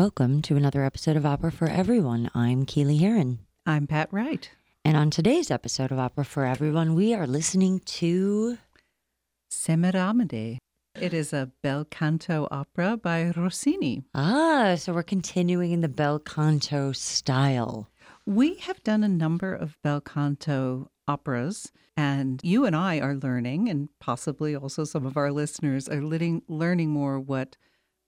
Welcome to another episode of Opera for Everyone. I'm Keely Heron. I'm Pat Wright. And on today's episode of Opera for Everyone, we are listening to Semiramide. It is a bel canto opera by Rossini. Ah, so we're continuing in the bel canto style. We have done a number of bel canto operas, and you and I are learning, and possibly also some of our listeners are learning, learning more what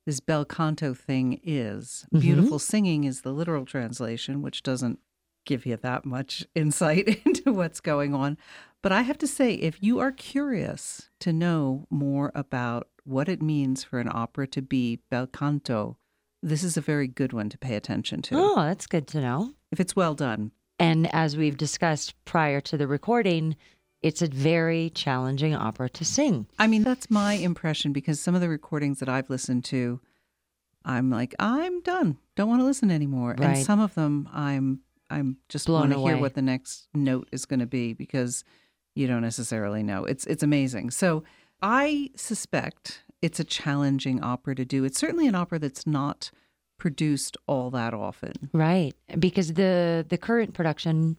this bel canto thing is. Mhm. Beautiful singing is the literal translation, which doesn't give you that much insight into what's going on. But I have to say, if you are curious to know more about what it means for an opera to be bel canto, this is a very good one to pay attention to. Oh, that's good to know. If it's well done. And as we've discussed prior to the recording, it's a very challenging opera to sing. I mean, that's my impression because some of the recordings that I've listened to, I'm like, I'm done. Don't want to listen anymore. Right. And some of them, I'm, I'm just Blown want to hear away. what the next note is going to be because you don't necessarily know. It's, it's amazing. So I suspect it's a challenging opera to do. It's certainly an opera that's not produced all that often. Right. Because the the current production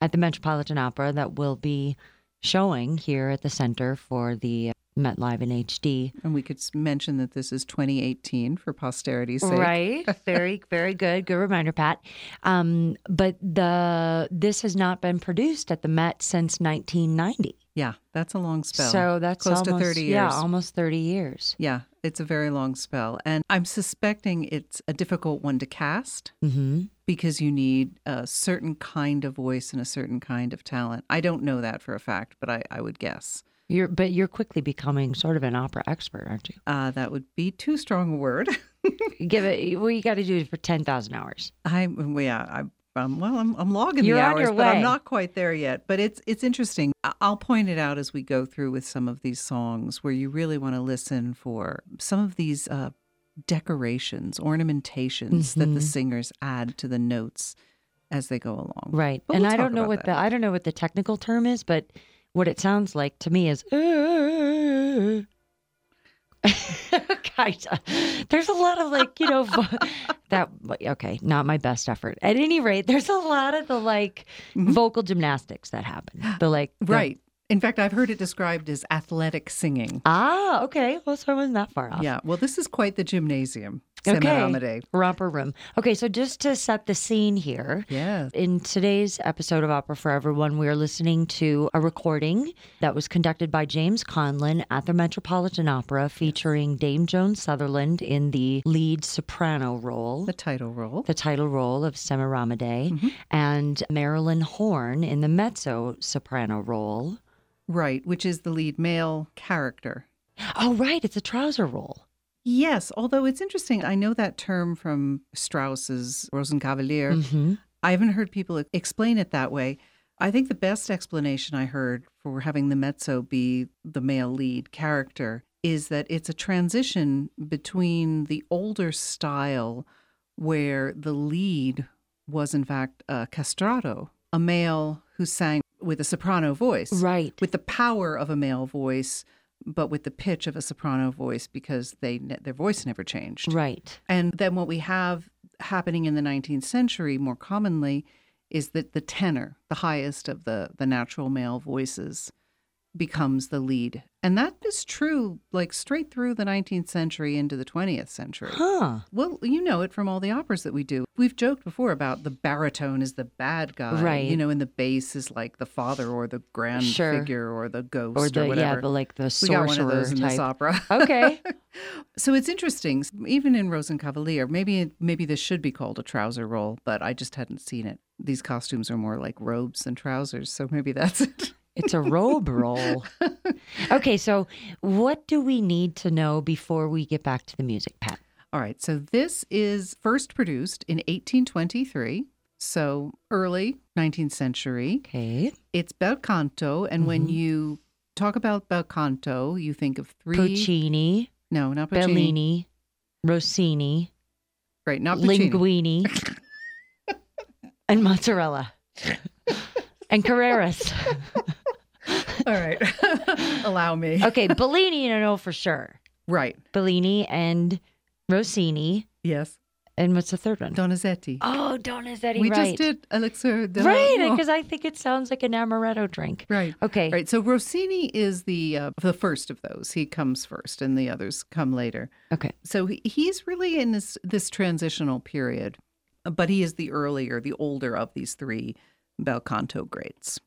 at the Metropolitan Opera that will be showing here at the center for the Met Live in HD. And we could mention that this is 2018 for posterity's sake. Right. very, very good. Good reminder, Pat. Um, but the this has not been produced at the Met since 1990. Yeah, that's a long spell. So that's close almost, to 30 years. Yeah, almost 30 years. Yeah, it's a very long spell. And I'm suspecting it's a difficult one to cast hmm because you need a certain kind of voice and a certain kind of talent. I don't know that for a fact, but I, I would guess. You're, but you're quickly becoming sort of an opera expert, aren't you? Uh, that would be too strong a word. Give it. Well, you got to do it for 10,000 hours. I yeah, I well, I'm I'm logging You're the hours, but I'm not quite there yet. But it's it's interesting. I'll point it out as we go through with some of these songs where you really want to listen for some of these uh, decorations, ornamentations that the Mhm. singers add to the notes as they go along. Right. But and we'll I don't know what that. the I don't know what the technical term is, but what it sounds like to me is uh, kind of. There's a lot of like, you know, vo- that okay, not my best effort. At any rate, there's a lot of the like Mhm. vocal gymnastics that happen. The like the- Right. In fact, I've heard it described as athletic singing. Ah, okay. Well, so I wasn't that far off. Yeah. Well, this is quite the gymnasium. Okay. Semiramide. Romper room. Okay, so just to set the scene here, Yeah. In today's episode of Opera for Everyone, we are listening to a recording that was conducted by James Conlon at the Metropolitan Opera featuring Dame Joan Sutherland in the lead soprano role, The title role. the title role of Semiramide, Mhm. and Marilyn Horne in the mezzo soprano role. Right, which is the lead male character. Oh, right, it's a trouser role. Yes, although it's interesting. I know that term from Strauss's Rosenkavalier. hmm I haven't heard people explain it that way. I think the best explanation I heard for having the mezzo be the male lead character is that it's a transition between the older style where the lead was in fact a castrato, a male who sang with a soprano voice Right. with the power of a male voice, but with the pitch of a soprano voice because they their voice never changed. Right. And then what we have happening in the 19th century more commonly is that the tenor, the highest of the the natural male voices, becomes the lead. And that is true like straight through the 19th century into the 20th century. Huh. Well, you know it from all the operas that we do. We've joked before about the baritone is the bad guy, Right. You know, and the bass is like the father or the grand Sure. figure or the ghost Or or, whatever. yeah, the like the we got sorcerer one of those in type. this opera. Okay. so it's interesting. Even in Rosenkavalier, maybe maybe this should be called a trouser roll, but I just hadn't seen it. These costumes are more like robes than trousers, so maybe that's it. It's a robe roll. Okay, so what do we need to know before we get back to the music, Pat? All right, so this is first produced in 1823, so early 19th century. Okay. It's bel canto, and when Mhm. you talk about bel canto, you think of three. Puccini, No, not Puccini. Bellini, Rossini, Right, not Puccini. Linguini, and mozzarella, and Carreras. All right, allow me. Okay, Bellini, I know for sure. Right. Bellini and Rossini, Yes. And what's the third one? Donizetti. oh, Donizetti, we right. just did Elixir de right, because I think it sounds like an amaretto drink. Right. Okay. Right. So Rossini is the uh, the first of those. He comes first, and the others come later. Okay. So he, he's really in this this transitional period, but he is the earlier, the older of these three bel canto greats.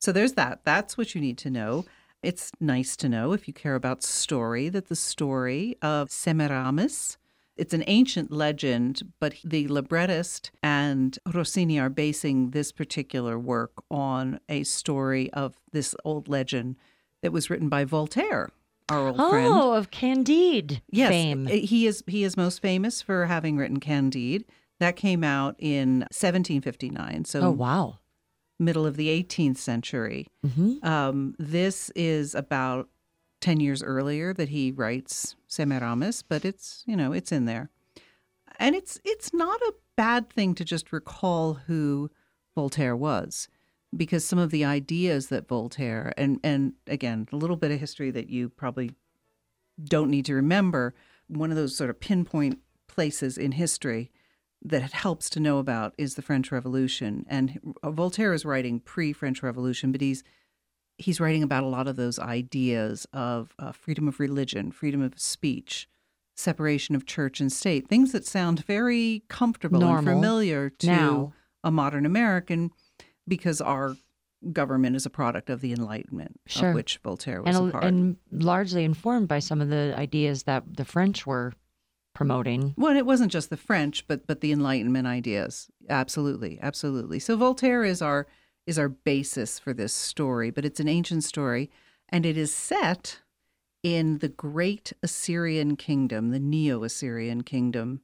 So there's that. That's what you need to know. It's nice to know if you care about story that the story of Semiramis. It's an ancient legend, but the librettist and Rossini are basing this particular work on a story of this old legend that was written by Voltaire, our old friend. Oh, of Candide Yes, fame. uh, he is he is most famous for having written Candide. That came out in 1759, so oh, wow. Middle of the 18th century. hmm Um, this is about 10 years earlier that he writes Semiramis, but it's, you know, it's in there. And it's it's not a bad thing to just recall who Voltaire was because some of the ideas that Voltaire and and again, a little bit of history that you probably don't need to remember, one of those sort of pinpoint places in history that it helps to know about is the French Revolution. And Voltaire is writing pre-French Revolution, but he's he's writing about a lot of those ideas of uh, freedom of religion, freedom of speech, separation of church and state, things that sound very comfortable and familiar to now. a modern American because our government is a product of the Enlightenment, Sure. of which Voltaire was And, a part. and largely informed by some of the ideas that the French were promoting. Well, it wasn't just the French, but but the Enlightenment ideas. Absolutely, absolutely. So Voltaire is our is our basis for this story, but it's an ancient story, and it is set in the great Assyrian kingdom, the Neo-Assyrian kingdom,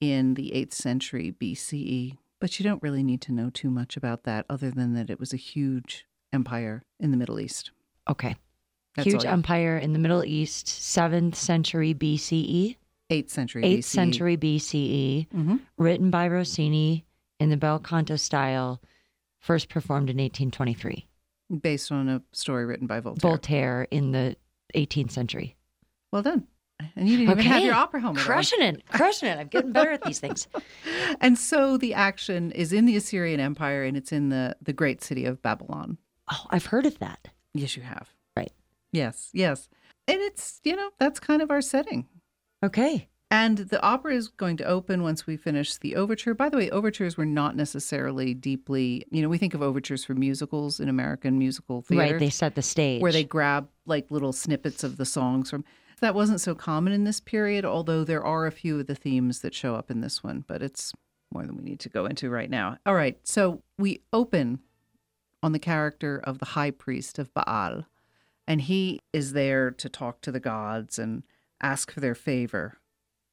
in the eighth century BCE. But you don't really need to know too much about that, other than that it was a huge empire in the Middle East. Okay. That's Huge empire in the Middle East, 7th century BCE, Eighth century 8th BCE. century BCE, hmm written by Rossini in the bel canto style, first performed in 1823. based on a story written by Voltaire. Voltaire in the 18th century. Well done. And you didn't even have your opera home. Crushing it, crushing it. I'm getting better at these things. And so the action is in the Assyrian Empire and it's in the, the great city of Babylon. Oh, I've heard of that. Yes, you have. Right. Yes, yes. And it's, you know, that's kind of our setting. Okay. And the opera is going to open once we finish the overture. By the way, overtures were not necessarily deeply, you know, we think of overtures for musicals in American musical theater. Right. They set the stage. where they grab like little snippets of the songs from. That wasn't so common in this period, although there are a few of the themes that show up in this one, but it's more than we need to go into right now. All right, so we open on the character of the high priest of Baal, and he is there to talk to the gods and ask for their favor.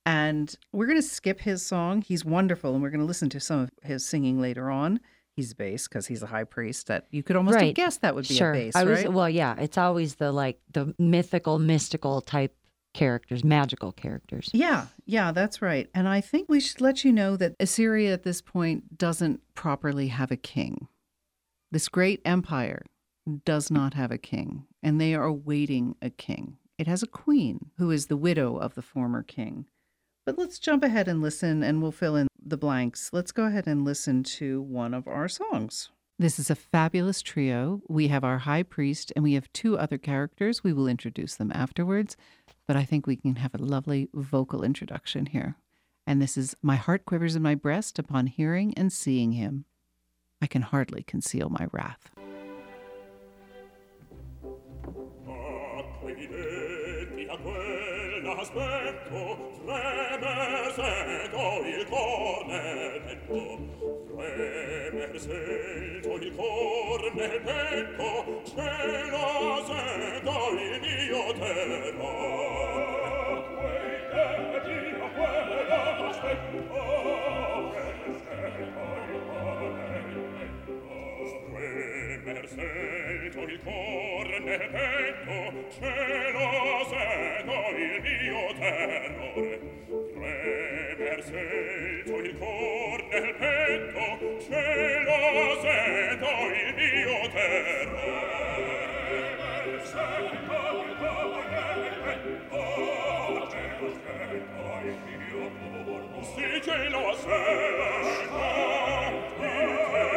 And we're going to skip his song. He's wonderful, and we're going to listen to some of his singing later on. He's bass because he's a high priest. That you could almost have guessed that would be sure. a bass, I was right? well, yeah. It's always the like the mythical, mystical type characters, magical characters. Yeah, yeah, that's right. And I think we should let you know that Assyria at this point doesn't properly have a king. This great empire does not have a king, and they are awaiting a king. It has a queen who is the widow of the former king. But let's jump ahead and listen, and we'll fill in the blanks. Let's go ahead and listen to one of our songs. This is a fabulous trio. We have our high priest, and we have two other characters. We will introduce them afterwards but I think we can have a lovely vocal introduction here. And this is My Heart Quivers in My Breast upon hearing and seeing him. I can hardly conceal my wrath. aspetto treme sento il cor nel petto treme sento il cor nel petto cielo sento il mio terrore quei tempi a quella aspetto treme sento il cor nel petto tremer sento sento il cor nel petto cielo sento il mio terrore. Tremer sento il cor nel petto cielo sento il mio terrore. Tremer sento il cor nel petto cielo sento il mio terrore si cielo sento il terrore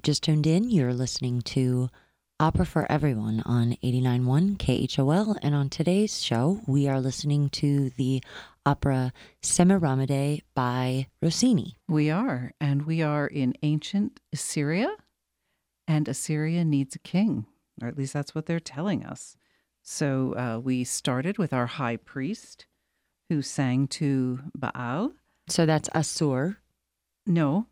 you've just tuned in, you're listening to Opera for Everyone on 89.1 KHOL. And on today's show, we are listening to the opera Semiramide by Rossini. We are, and we are in ancient Assyria, and Assyria needs a king, or at least that's what they're telling us. So uh, we started with our high priest who sang to Baal. So that's Assur. No,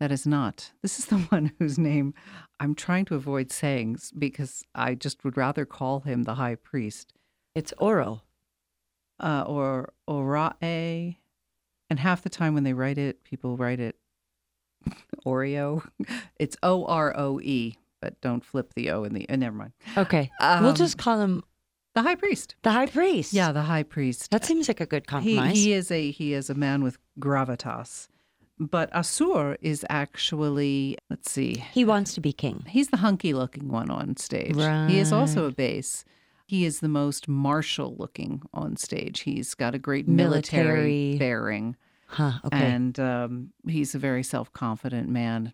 that is not. This is the one whose name I'm trying to avoid saying because I just would rather call him the high priest It's Oro. uh, or Orae. And half the time when they write it, people write it Oreo. It's O R O E, but don't flip the O in the. Uh, never mind. Okay. we'll Um, just call him The high priest. the high priest. Yeah, the high priest. That seems like a good he, compromise. he is a he is a man with gravitas. But Assur is actually let's see. he wants to be king. He's the hunky looking one on stage. He is also a bass. He is the most martial looking on stage. He's got a great military, Military. bearing. Huh. Okay. And um, he's a very self confident man.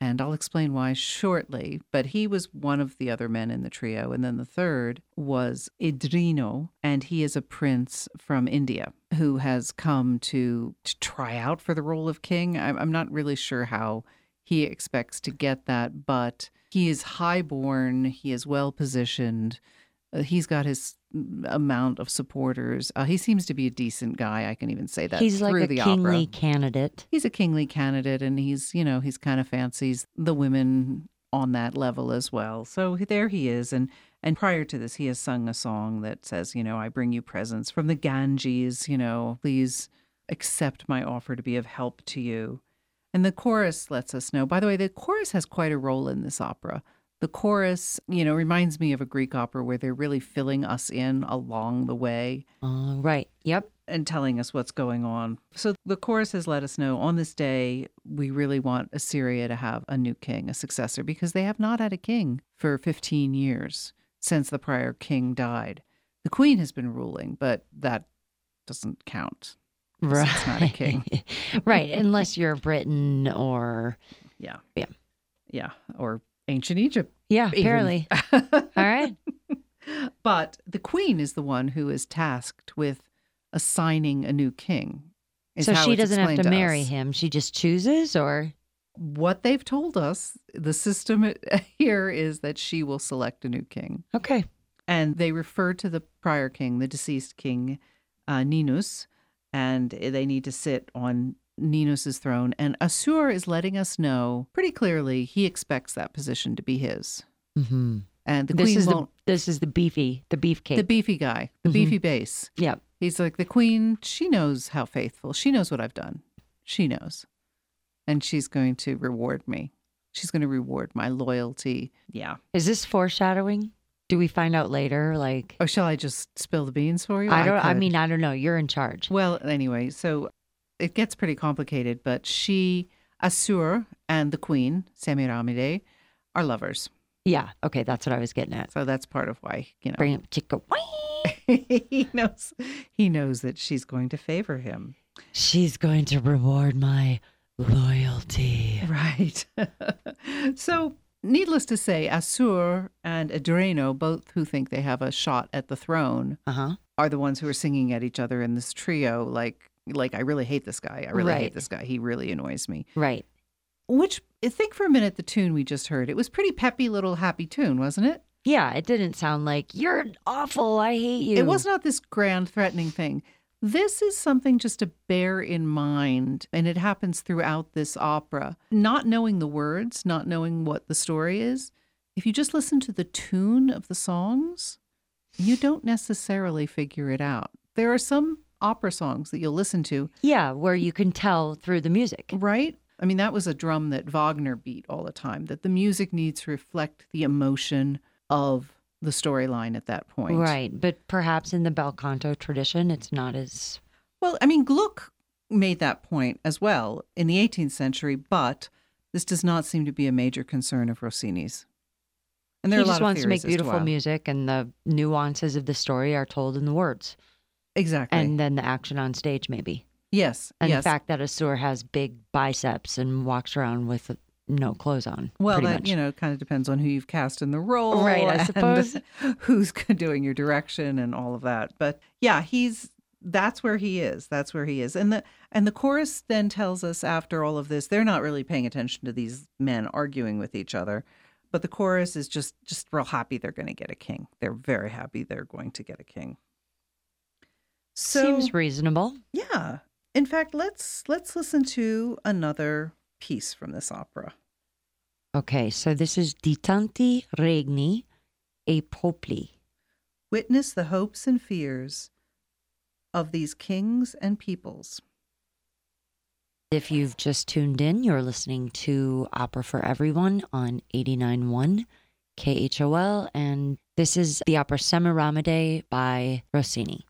And I'll explain why shortly. But he was one of the other men in the trio. And then the third was Idreno. And he is a prince from India who has come to, to try out for the role of king. I'm, I'm not really sure how he expects to get that, but he is highborn, he is well positioned. Uh, he's got his mm, amount of supporters. Uh, he seems to be a decent guy. I can even say that He's like a the kingly opera. candidate. He's a kingly candidate, and he's you know he's kind of fancies the women on that level as well. So there he is, and and prior to this, he has sung a song that says, you know, I bring you presents from the Ganges. You know, please accept my offer to be of help to you. And the chorus lets us know. By the way, the chorus has quite a role in this opera. The chorus, you know, reminds me of a Greek opera where they're really filling us in along the way Uh, right. Yep. and telling us what's going on. So the chorus has let us know on this day, we really want Assyria to have a new king, a successor, because they have not had a king for 15 years since the prior king died. The queen has been ruling, but that doesn't count. Right. It's not a king. right. Unless you're Britain or Yeah. Yeah. Yeah. Or ancient Egypt. yeah, even. apparently. All right. But the queen is the one who is tasked with assigning a new king. is so she doesn't have explained to marry us. him. She just chooses, or what they've told us, the system here is that she will select a new king. okay. And they refer to the prior king, the deceased king, uh, Ninus, and they need to sit on Ninus's throne. And Assur is letting us know pretty clearly he expects that position to be his. hmm And the This queen is the won't. this is the beefy, the beefcake. The beefy guy, the Mhm. beefy base. yeah. He's like, the queen, she knows how faithful. She knows what I've done. She knows. And she's going to reward me. She's going to reward my loyalty. Yeah. Is this foreshadowing? Do we find out later? Like Oh, shall I just spill the beans for you? I don't. I could. mean, I don't know. You're in charge. Well, anyway, so it gets pretty complicated, but she, Assur, and the queen, Semiramide, are lovers. Yeah. Okay. That's what I was getting at. So that's part of why, you know, Bring he knows he knows that she's going to favor him. She's going to reward my loyalty. Right. so needless to say, Assur and Idreno, both who think they have a shot at the throne, Uh huh. are the ones who are singing at each other in this trio. Like, like I really hate this guy. I really Right. hate this guy. He really annoys me. Right. Which think for a minute, the tune we just heard. It was pretty peppy little happy tune, wasn't it? Yeah, it didn't sound like you're awful. I hate you. It was not this grand, threatening thing. This is something just to bear in mind, and it happens throughout this opera. Not knowing the words, not knowing what the story is, if you just listen to the tune of the songs, you don't necessarily figure it out. There are some opera songs that you'll listen to, Yeah, where you can tell through the music. right? I mean, that was a drum that Wagner beat all the time, that the music needs to reflect the emotion of the storyline at that point. Right. But perhaps in the bel canto tradition, it's not as. Well, I mean, Gluck made that point as well in the 18th century, but this does not seem to be a major concern of Rossini's. And there he are a lot just wants to make beautiful music, and the nuances of the story are told in the words, Exactly. and then the action on stage, maybe. yes, And yes. the fact that a Assur has big biceps and walks around with no clothes on. well, that much. you know kind of depends on who you've cast in the role, Right, I suppose. who's doing your direction and all of that. But yeah, he's that's where he is. That's where he is. And the and the chorus then tells us after all of this, they're not really paying attention to these men arguing with each other. But the chorus is just just real happy they're going to get a king. They're very happy they're going to get a king. So Seems reasonable. yeah. In fact, let's let's listen to another piece from this opera. Okay, so this is Di Tanti Regni e Popoli. Witness the hopes and fears of these kings and peoples. If you've just tuned in, you're listening to Opera for Everyone on 89.1 KHOL, and this is the opera Semiramide by Rossini.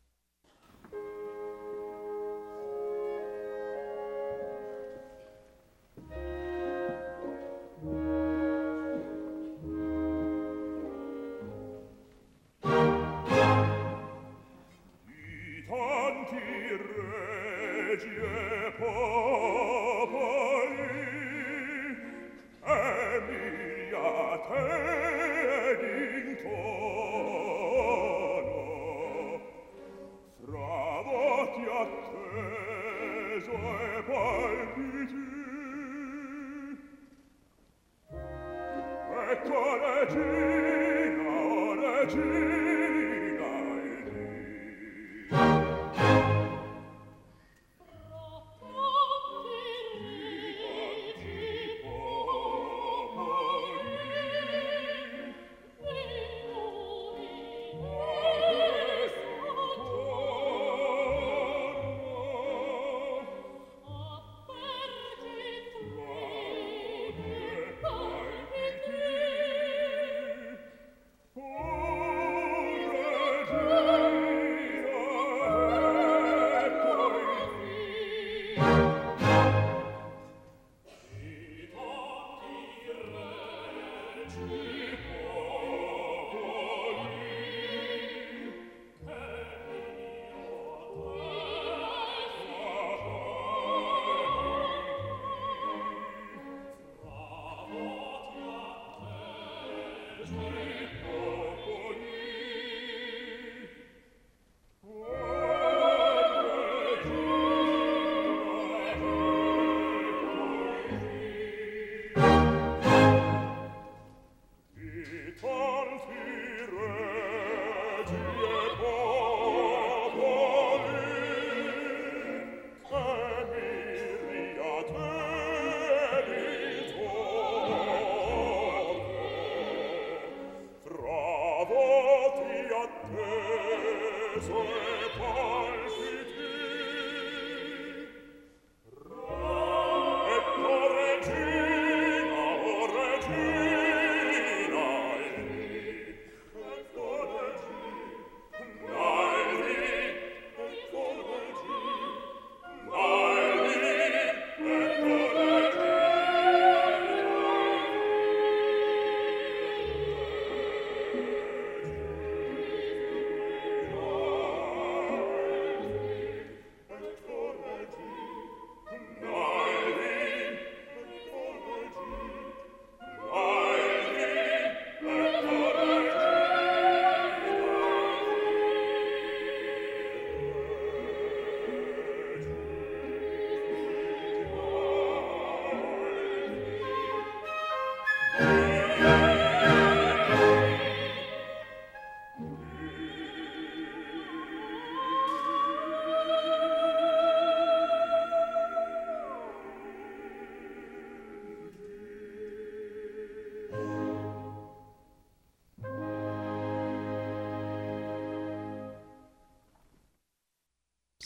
regina, regina,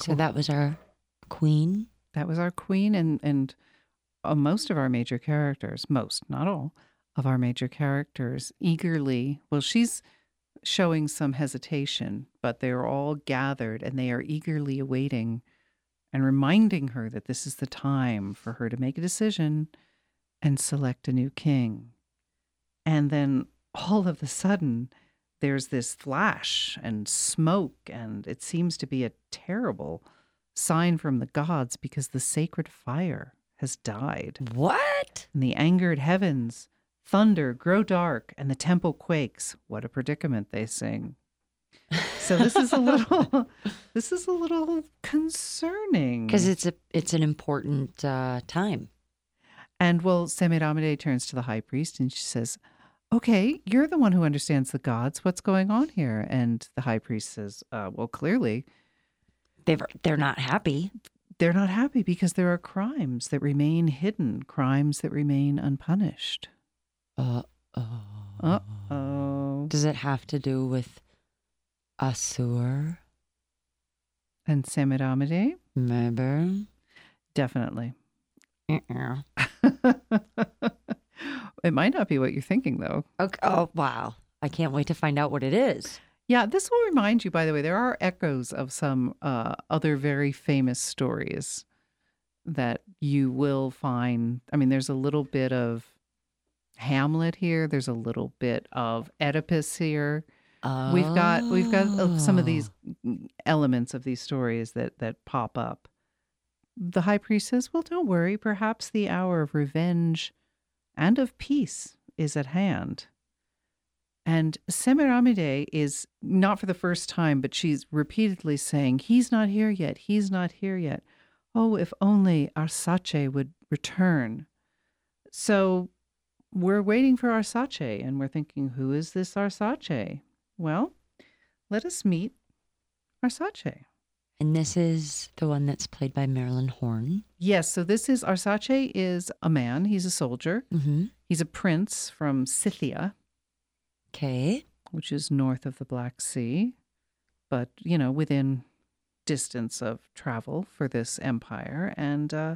So that was our queen. that was our queen and and uh, most of our major characters most not all of our major characters eagerly well she's showing some hesitation but they're all gathered and they are eagerly awaiting and reminding her that this is the time for her to make a decision and select a new king and then all of a sudden there's this flash and smoke and it seems to be a terrible sign from the gods because the sacred fire has died. What? And the angered heavens, thunder grow dark, and the temple quakes. What a predicament, they sing. So this is a little, this is a little concerning. Because it's a it's an important uh, time. And well, Semiramide turns to the high priest and she says, Okay, you're the one who understands the gods. What's going on here? And the high priest says, uh, Well, clearly, They've they're not happy. they're not happy because there are crimes that remain hidden, crimes that remain unpunished. Uh Uh oh. Does it have to do with Assur? And Semiramide? Maybe. Definitely. Uh-uh. it might not be what you're thinking, though. Okay. Oh wow! I can't wait to find out what it is. Yeah, this will remind you, by the way, there are echoes of some uh, other very famous stories that you will find. I mean, there's a little bit of Hamlet here, there's a little bit of Oedipus here. We've got we've got uh, some of these Oh. elements of these stories that that pop up. The high priest says, "Well, don't worry. Perhaps the hour of revenge and of peace is at hand." And Semiramide is not for the first time, but she's repeatedly saying, "He's not here yet. He's not here yet. Oh, if only Arsace would return." So we're waiting for Arsace, and we're thinking, "Who is this Arsace?" Well, let us meet Arsace. And this is the one that's played by Marilyn Horne. Yes, so this is Arsace is a man. He's a soldier. Mm-hmm. He's a prince from Scythia, Okay. which is north of the Black Sea, but you know within distance of travel for this empire. And uh,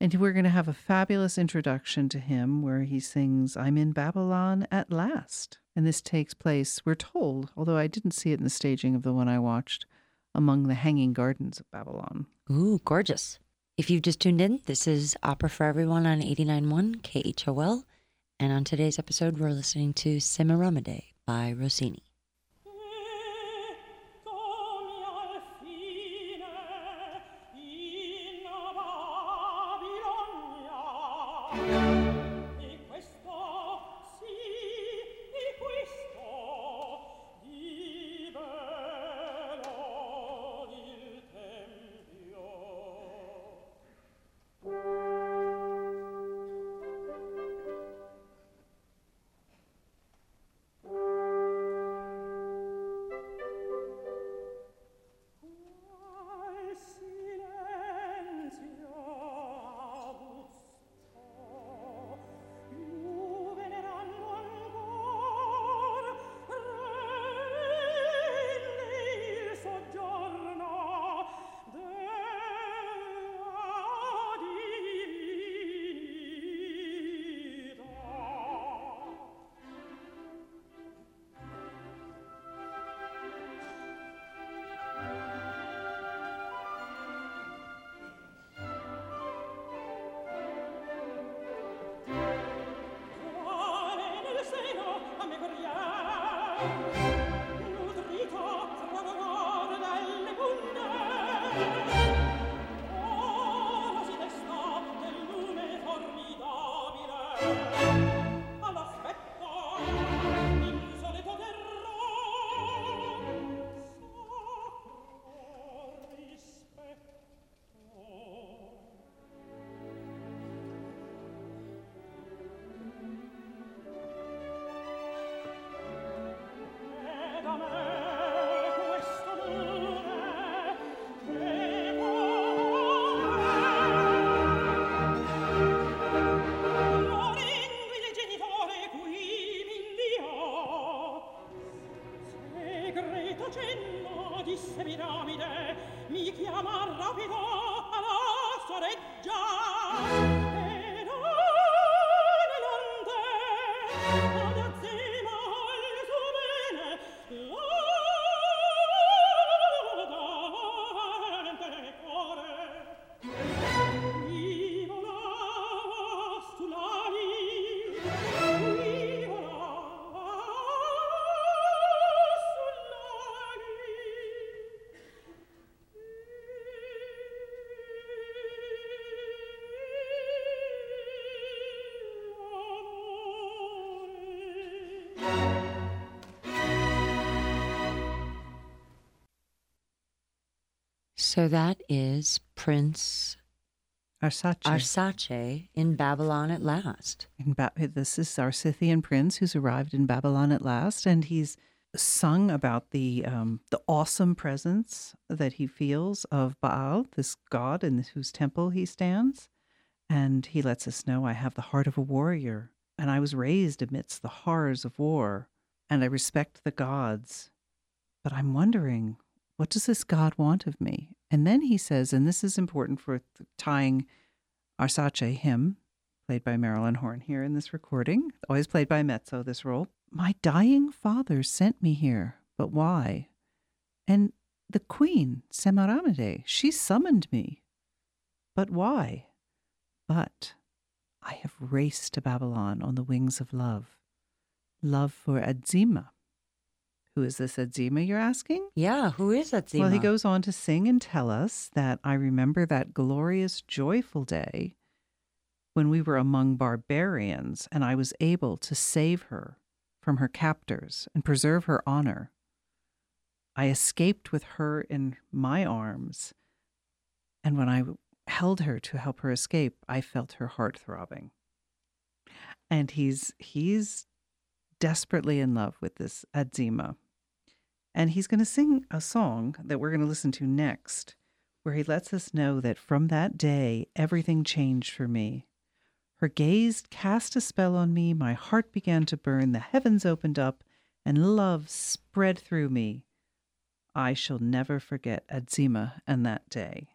and we're going to have a fabulous introduction to him where he sings "I'm in Babylon at last." And this takes place, we're told, although I didn't see it in the staging of the one I watched, among the hanging gardens of Babylon. Ooh, gorgeous. If you've just tuned in, this is Opera for Everyone on 89.1 KHOL. And on today's episode, we're listening to Semiramide by Rossini. So that is Prince Arsace. Arsace in Babylon at last. In ba- this is our Scythian prince who's arrived in Babylon at last, and he's sung about the um, the awesome presence that he feels of Baal, this god in whose temple he stands, and he lets us know, "I have the heart of a warrior, and I was raised amidst the horrors of war, and I respect the gods, but I'm wondering, what does this god want of me?" And then he says, and this is important for tying Arsace, him, played by Marilyn Horne here in this recording, always played by Mezzo, this role. My dying father sent me here, but why? And the queen, Semiramide, she summoned me. But why? But I have raced to Babylon on the wings of love. Love for Azema. Who is this Azema, you're asking? Yeah, who is that Zima? Well, he goes on to sing and tell us that I remember that glorious, joyful day when we were among barbarians and I was able to save her from her captors and preserve her honor. I escaped with her in my arms, and when I held her to help her escape, I felt her heart throbbing. And he's he's desperately in love with this Azema. And he's going to sing a song that we're going to listen to next, where he lets us know that from that day, everything changed for me. Her gaze cast a spell on me, my heart began to burn, the heavens opened up, and love spread through me. I shall never forget Azema and that day.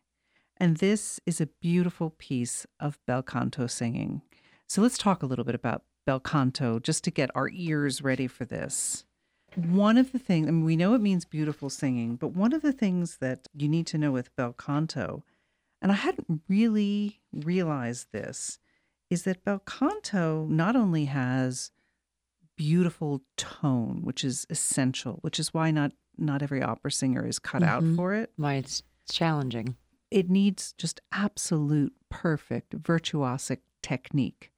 And this is a beautiful piece of bel canto singing. So let's talk a little bit about bel canto just to get our ears ready for this. One of the things, I mean, we know it means beautiful singing, but one of the things that you need to know with bel canto, and I hadn't really realized this, is that bel canto not only has beautiful tone, which is essential, which is why not not every opera singer is cut out Mhm. for it. Why it's challenging. It needs just absolute perfect virtuosic technique.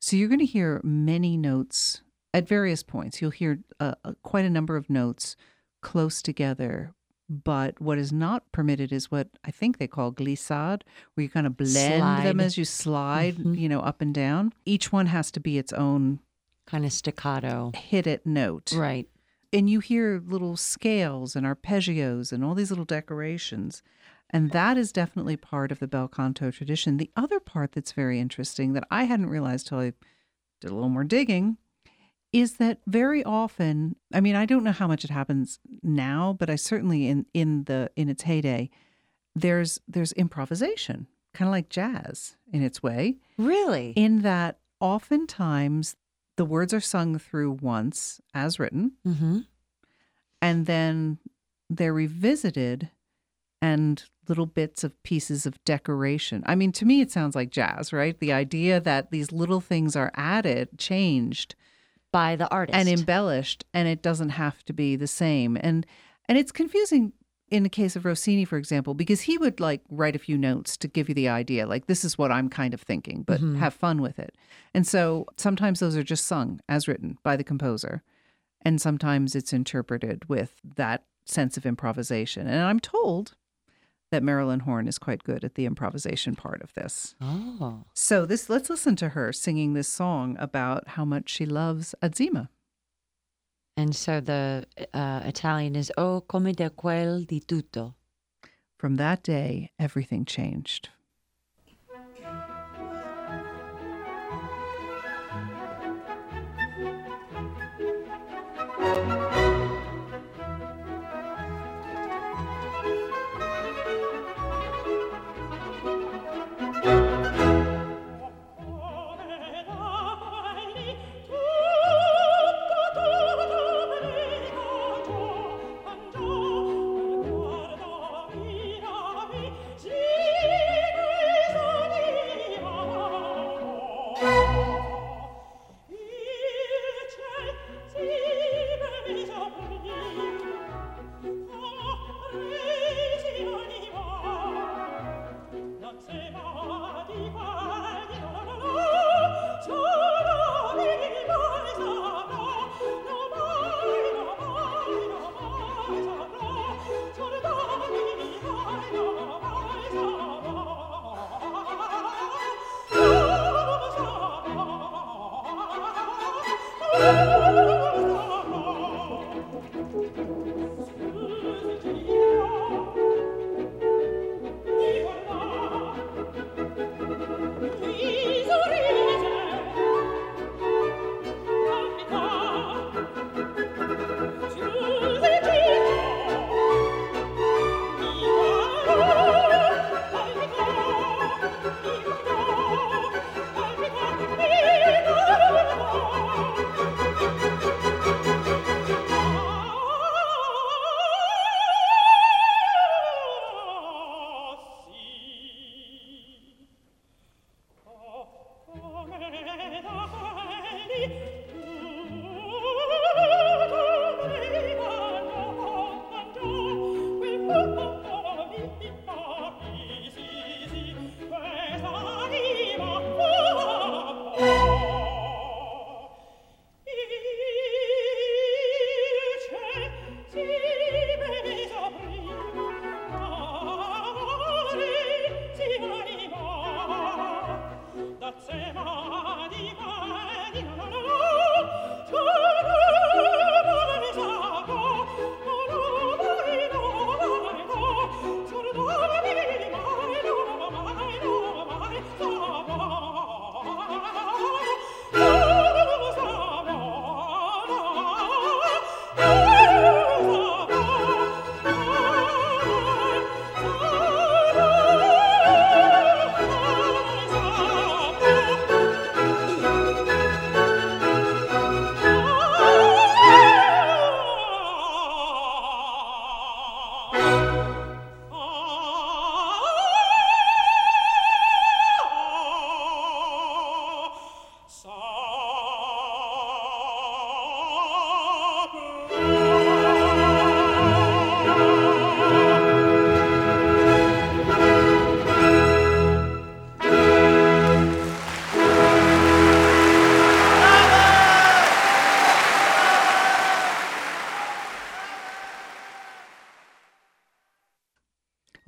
So you're going to hear many notes at various points. You'll hear uh, uh, quite a number of notes close together. But what is not permitted is what I think they call glissade, where you kind of blend them as you slide, Mhm. you know, up and down. Each one has to be its own Kind of staccato. hit it note. Right. And you hear little scales and arpeggios and all these little decorations. And that is definitely part of the bel canto tradition. The other part that's very interesting that I hadn't realized till I did a little more digging is that very often, I mean, I don't know how much it happens now, but I certainly in in the in its heyday, there's there's improvisation, kind of like jazz in its way Really? in that oftentimes the words are sung through once as written mm-hmm. and then they're revisited and little bits of pieces of decoration. I mean, to me, it sounds like jazz, right? The idea that these little things are added, changed, By the artist. and embellished, and it doesn't have to be the same. And and it's confusing in the case of Rossini, for example, because he would like write a few notes to give you the idea, like this is what I'm kind of thinking, but Mhm. have fun with it. And so sometimes those are just sung as written by the composer, and sometimes it's interpreted with that sense of improvisation. And I'm told that Marilyn Horne is quite good at the improvisation part of this. oh. So this let's listen to her singing this song about how much she loves Azema. And so the uh, Italian is "Oh come da quel di tutto. From that day, everything changed.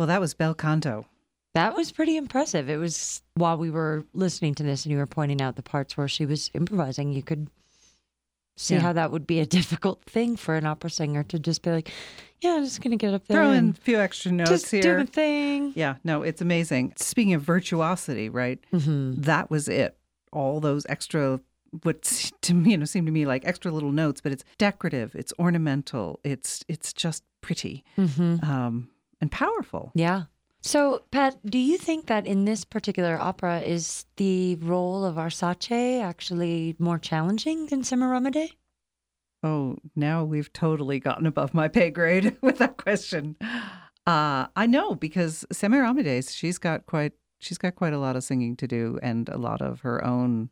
Well, that was bel canto. That was pretty impressive. It was while we were listening to this and you were pointing out the parts where she was improvising, you could see Yeah. how that would be a difficult thing for an opera singer to just be like, yeah, I'm just going to get up there Throw in a few extra notes just do here. the thing. Yeah, no, it's amazing. Speaking of virtuosity, right? hmm That was it. All those extra what to me, you know, seem to me like extra little notes, but it's decorative, it's ornamental, it's it's just pretty hmm um, and powerful. Yeah. So, Pat, do you think that in this particular opera is the role of Arsace actually more challenging than Semiramide? Oh, now we've totally gotten above my pay grade with that question. Uh, I know because Semiramis, she's got quite she's got quite a lot of singing to do and a lot of her own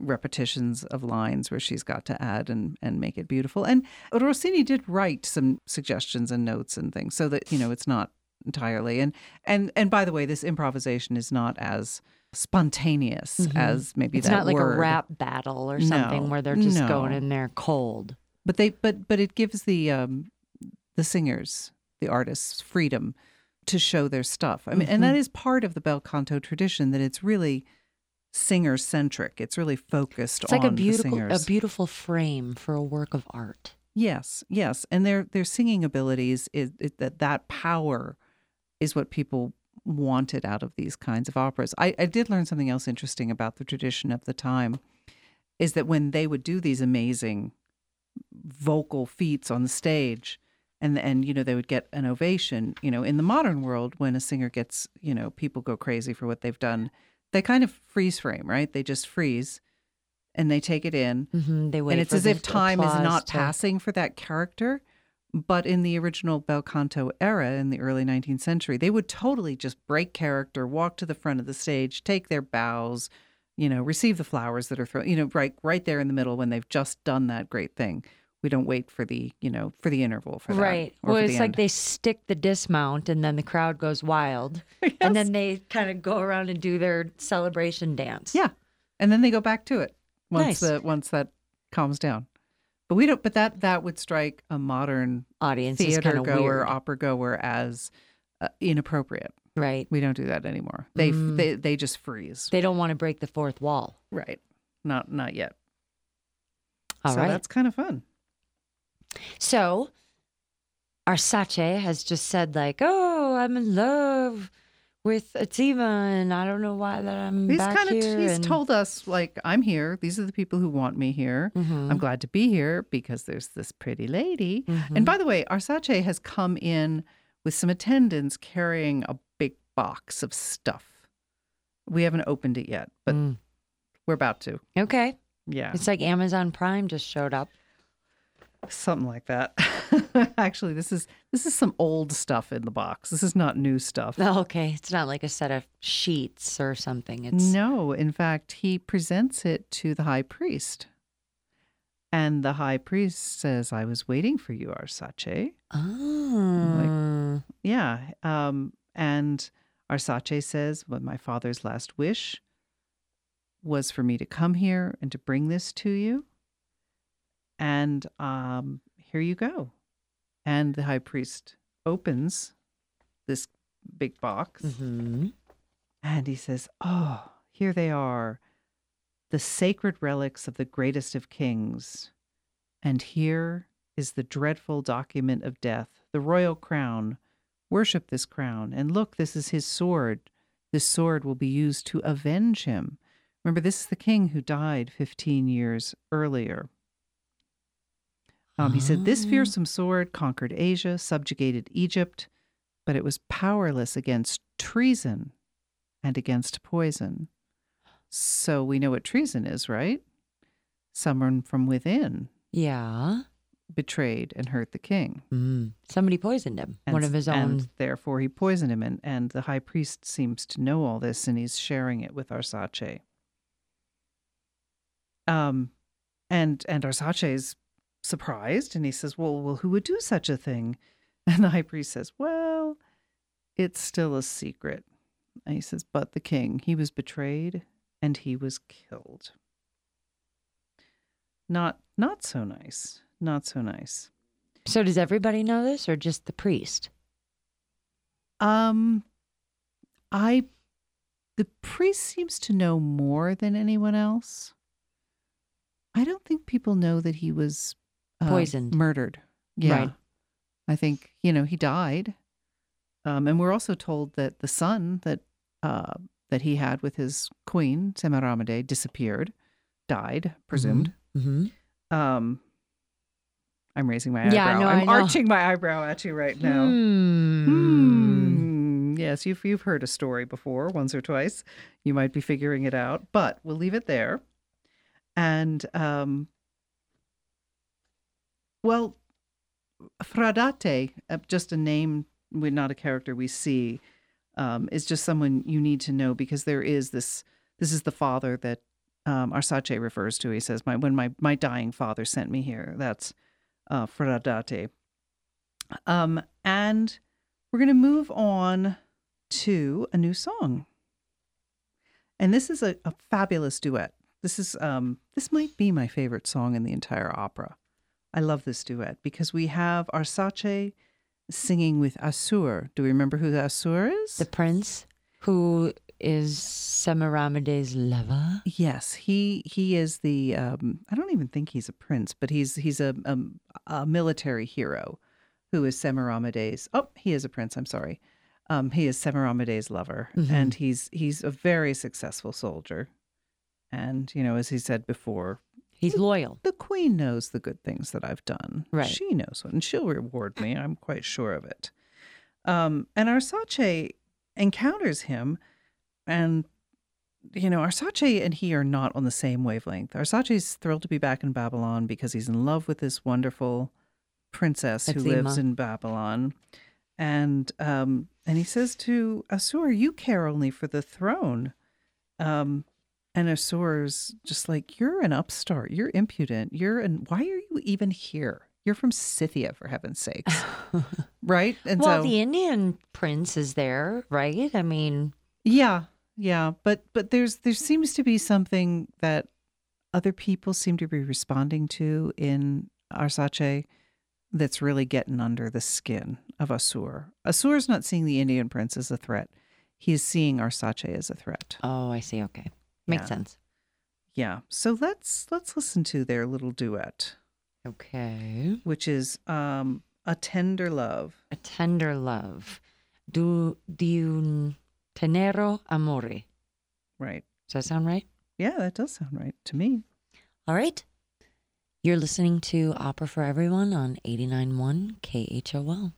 repetitions of lines where she's got to add and and make it beautiful. And Rossini did write some suggestions and notes and things so that you know it's not entirely and and and by the way, this improvisation is not as spontaneous Mhm. as maybe It's not like word. a rap battle or No, something where they're just no. going in there cold. but they but but it gives the um the singers the artists freedom to show their stuff i mean and that is part of the bel canto tradition that it's really singer centric it's really focused It's on like a beautiful, a beautiful frame for a work of art. yes yes. And their their singing abilities is it, that that power is what people wanted out of these kinds of operas. I, I did learn something else interesting about the tradition of the time is that when they would do these amazing vocal feats on the stage and and you know they would get an ovation you know in the modern world when a singer gets you know people go crazy for what they've done they kind of freeze frame right? They just freeze and they take it in. Hmm They wait and it's as if time is not to- passing for that character. But in the original bel canto era in the early 19th century they would totally just break character walk to the front of the stage take their bows you know receive the flowers that are thrown you know right right there in the middle when they've just done that great thing we don't wait for the you know for the interval for that Right. Well, it's like end. they stick the dismount and then the crowd goes wild. Yes. And then they kind of go around and do their celebration dance. yeah and then they go back to it once Nice. the once that calms down but we don't but that that would strike a modern Audience theater goer weird. opera goer as uh, inappropriate Right. We don't do that anymore. They Mm. they they just freeze. They don't want to break the fourth wall. Right. Not not yet. All so right. that's kind of fun. So Arsace has just said like, "Oh, I'm in love with Azema, and I don't know why that I'm He's back kind of here." he's and- told us like I'm here. These are the people who want me here. Mhm. I'm glad to be here because there's this pretty lady. Mhm. And by the way, Arsace has come in with some attendants carrying a big box of stuff. We haven't opened it yet, but Mm. we're about to. okay, Yeah. it's like Amazon Prime just showed up. Something like that. Actually, this is this is some old stuff in the box. This is not new stuff. Okay, it's not like a set of sheets or something. It's No, in fact, he presents it to the high priest. And the high priest says, I was waiting for you, Arsace. oh, Yeah. Um, and Arsace says, Well, my father's last wish was for me to come here and to bring this to you. And um, here you go. And the high priest opens this big box. hmm And he says, Oh, here they are, the sacred relics of the greatest of kings. And here is the dreadful document of death, the royal crown. Worship this crown. And look, this is his sword. This sword will be used to avenge him. Remember, this is the king who died 15 years earlier. Um, he said, This Ah. fearsome sword conquered Asia, subjugated Egypt, but it was powerless against treason and against poison. So we know what treason is, right? Someone from within yeah. betrayed and hurt the king. Mm. Somebody poisoned him. And, One of his own. And therefore he poisoned him. And, and the high priest seems to know all this and he's sharing it with Arsace. Um, and, and Arsace is surprised and he says, well, well, who would do such a thing? And the high priest says, well, it's still a secret. And he says, but the king, he was betrayed and he was killed. Not, not so nice. Not so nice. So does everybody know this, or just the priest? Um, I, the priest seems to know more than anyone else. I don't think people know that he was uh, Poisoned. murdered. Yeah, Right. I think you know he died. Um, and we're also told that the son that uh, that he had with his queen Semiramide disappeared, died, presumed. Mm-hmm. Um, I'm raising my Yeah, eyebrow. no, I'm I know. arching my eyebrow at you right now. Hmm. Hmm. Yes, you've you've heard a story before, once or twice. You might be figuring it out, but we'll leave it there. And um, well, Fradate, uh, just a name, we're not a character we see, um, is just someone you need to know because there is this. This is the father that um, Arsace refers to. He says, "My when my my dying father sent me here." That's uh, Fradate. Um, and we're going to move on to a new song. And this is a, a fabulous duet. This is um this might be my favorite song in the entire opera. I love this duet because we have Arsace singing with Assur. Do we remember who the Assur is? The prince who is Semiramide's lover. Yes, he he is the. Um, I don't even think he's a prince, but he's he's a a, a military hero who is Semiramide's. Oh, he is a prince. I'm sorry. Um, he is Semiramide's lover, Mhm. and he's he's a very successful soldier. And you know, as he said before, He's loyal. the queen knows the good things that I've done. Right. She knows what, and she'll reward me. I'm quite sure of it. Um, and Arsace encounters him, and you know, Arsace and he are not on the same wavelength. Arsace's thrilled to be back in Babylon because he's in love with this wonderful princess who lives in Babylon. And um, and he says to Assur, "You care only for the throne." Um, and Assur's just like, "You're an upstart. You're impudent. You're an. Why are you even here? You're from Scythia, for heaven's sakes, right?" And well, so, the Indian prince is there, right? I mean, yeah, yeah, but but there's there seems to be something that other people seem to be responding to in Arsace that's really getting under the skin of Assur. Assur's not seeing the Indian prince as a threat. He's seeing Arsace as a threat. oh, I see. Okay. Makes Yeah. sense. Yeah. So let's let's listen to their little duet, Okay. which is um a tender love. A tender love. Du di un tenero amore. Right. Does that sound right? Yeah, that does sound right to me. All right. You're listening to Opera for Everyone on 89.1 KHOL.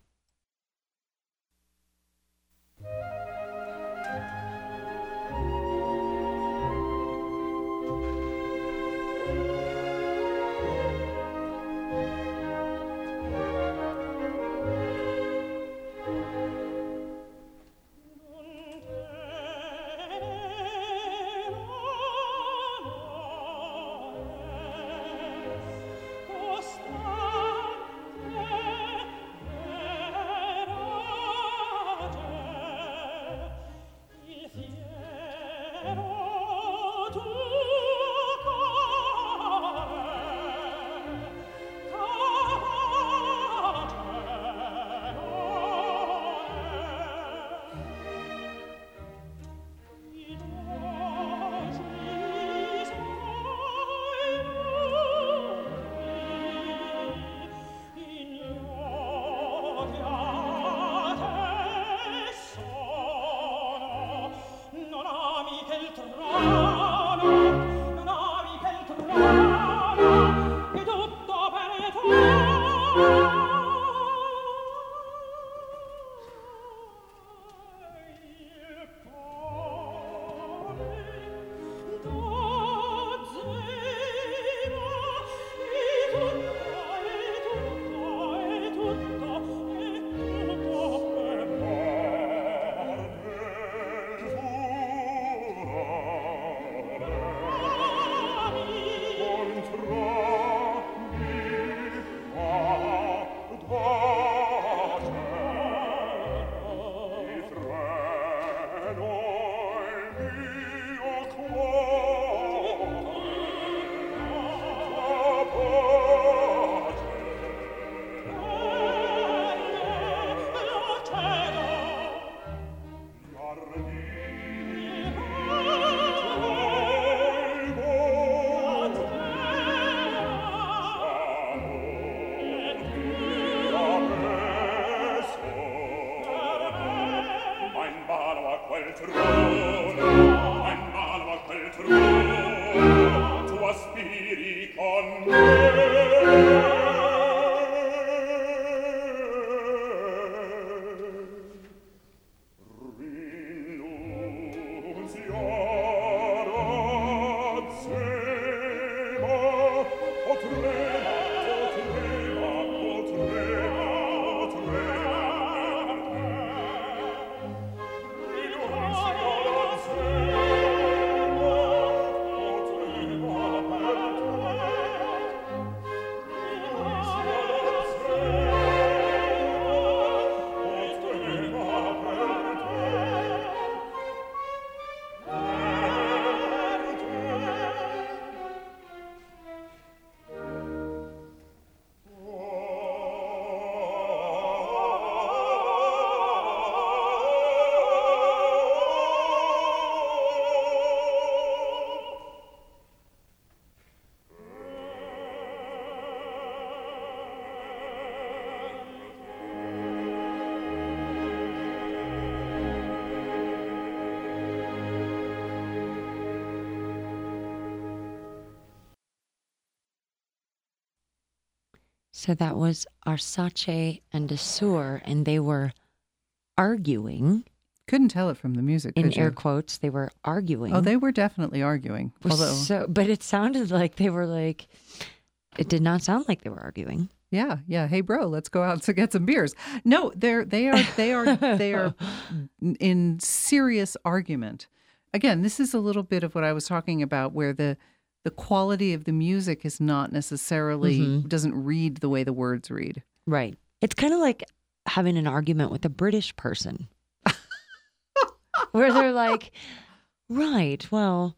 So that was Arsace and Assur, and they were arguing Couldn't tell it from the music. in you? air quotes. They were arguing. Oh, they were definitely arguing. Although, so, but it sounded like they were like. It did not sound like they were arguing. yeah, yeah. Hey, bro, let's go out to get some beers. No, they're they are they are they are in serious argument. Again, this is a little bit of what I was talking about, where the the quality of the music is not necessarily Mhm. doesn't read the way the words read. Right. It's kind of like having an argument with a British person where they're like, right, well,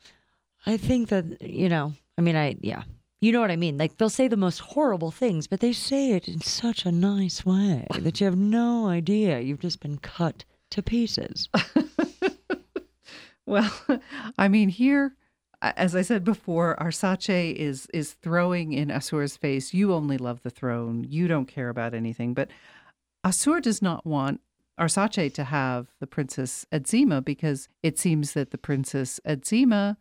I think that, you know, I mean, I, yeah, you know what I mean? Like they'll say the most horrible things, but they say it in such a nice way that you have no idea. You've just been cut to pieces. Well, I mean, here, as I said before, Arsace is is throwing in Assur's face, "You only love the throne. You don't care about anything." But Assur does not want Arsace to have the princess Azema because it seems that the princess Azema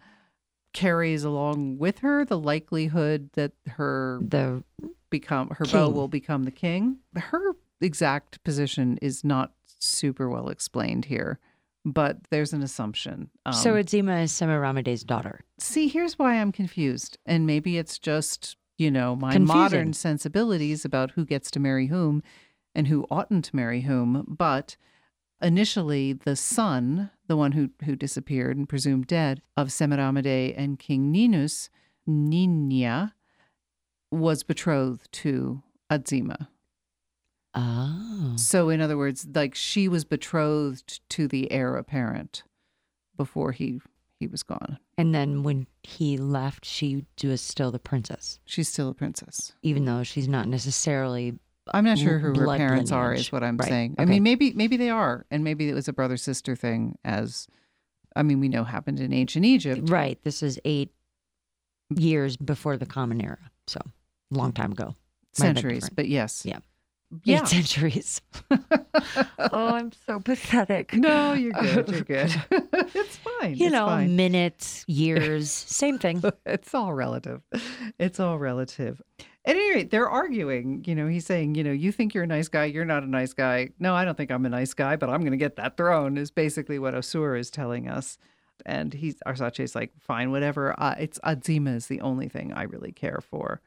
carries along with her the likelihood that her The become her beau will become the king. Her exact position is not super well explained here, but there's an assumption. Um, so Azema is Semiramide's daughter. see, here's why I'm confused, and maybe it's just you know my Confusing. modern sensibilities about who gets to marry whom and who oughtn't to marry whom. But initially, the son, the one who who disappeared and presumed dead of Semiramide and King Ninus, Ninia, was betrothed to Azema. Oh. So, in other words, like she was betrothed to the heir apparent before he he was gone. And then when he left, she was still the princess, She's still a princess. even though she's not necessarily I'm not sure who her parents are, is what I'm Right. saying. I mean, maybe maybe they are, and maybe it was a brother sister thing, as I mean, we know happened in ancient Egypt. Right. This is eight years before the Common Era. So, long time ago. Centuries, but yes, Yeah. Yeah. Eight centuries. oh, I'm so pathetic. no, you're good. You're good. it's fine. You it's know, fine. minutes, years, same thing. it's all relative. It's all relative. At any rate, they're arguing. You know, he's saying, you know, you think you're a nice guy. You're not a nice guy. No, I don't think I'm a nice guy, but I'm going to get that throne, is basically what Assur is telling us. And he's, Arsace's like, fine, whatever. Uh, it's Azema is the only thing I really care for.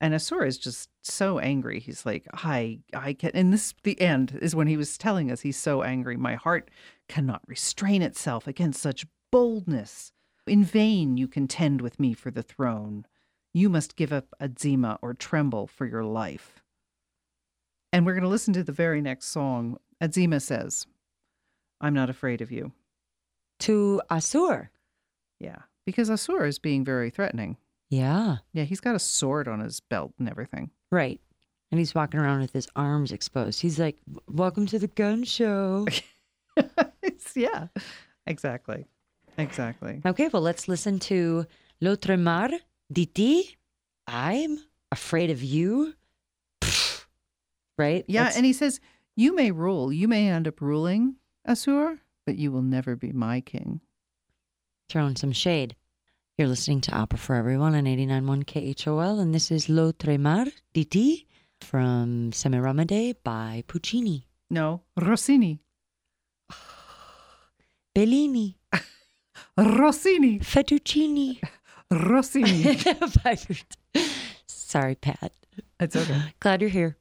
And Assur is just so angry. He's like, I, I can, and this, the end is when he was telling us he's so angry. My heart cannot restrain itself against such boldness. In vain you contend with me for the throne. You must give up Azema or tremble for your life. And we're going to listen to the very next song. Azema says, I'm not afraid of you. To Assur. Yeah, because Assur is being very threatening. Yeah. Yeah, he's got a sword on his belt and everything. Right. And he's walking around with his arms exposed. He's like, Welcome to the gun show. it's, yeah, exactly. Exactly. okay, well, let's listen to L'autre mar Diti. I'm afraid of you. Pfft. Right? Yeah, That's- and he says, You may rule. You may end up ruling, Assur, but you will never be my king. throwing some shade. You're listening to Opera for Everyone on 89.1 KHOL, and this is Lo Tremar di Ti from Semiramide by Puccini. No, Rossini. Bellini, Rossini. Fettuccini. Rossini. Sorry, Pat. it's okay. Glad you're here.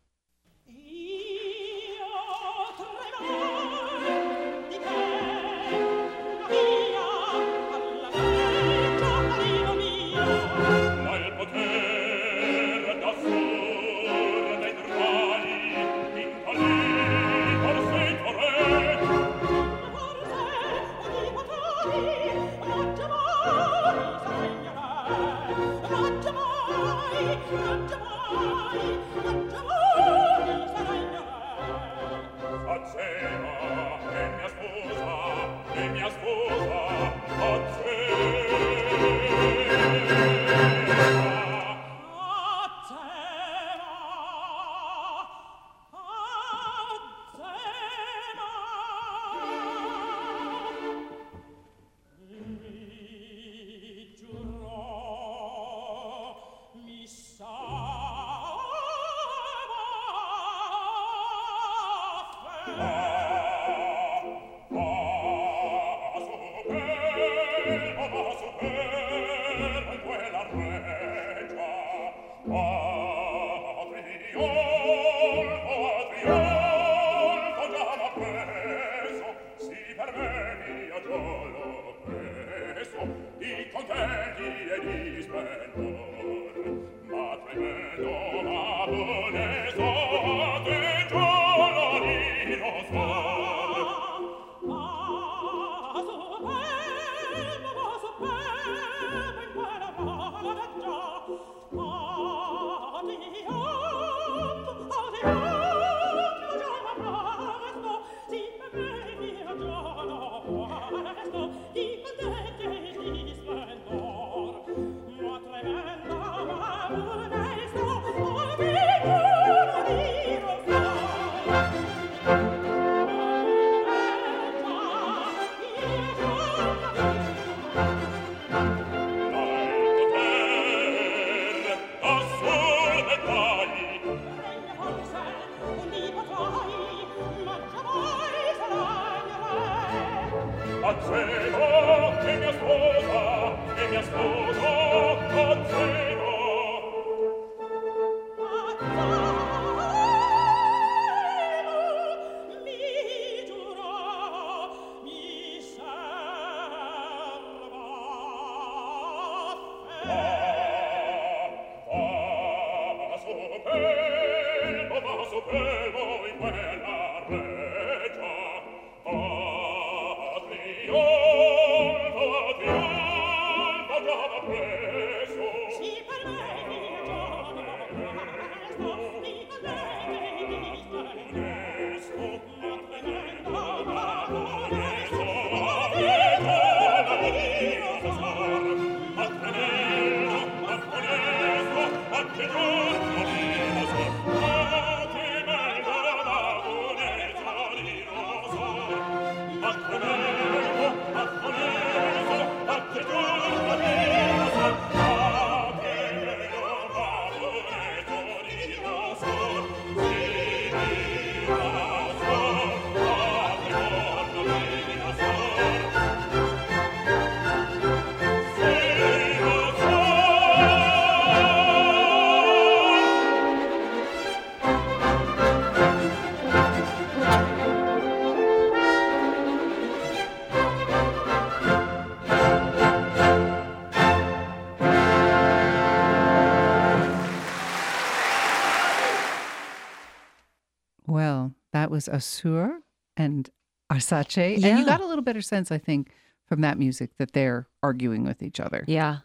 Was Assur and Arsace. And you got a little better sense, I think, from that music that they're arguing with each other. Yeah.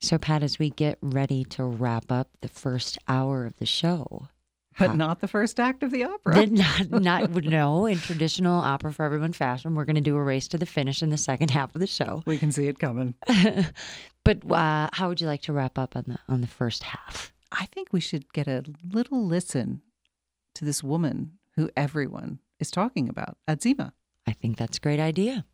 So, Pat, as we get ready to wrap up the first hour of the show, But not the first act of the opera. not, not no in traditional opera for everyone fashion, we're going to do a race to the finish in the second half of the show. we can see it coming. but uh, how would you like to wrap up on the on the first half? I think we should get a little listen to this woman who everyone is talking about, Azema. I think that's a great idea.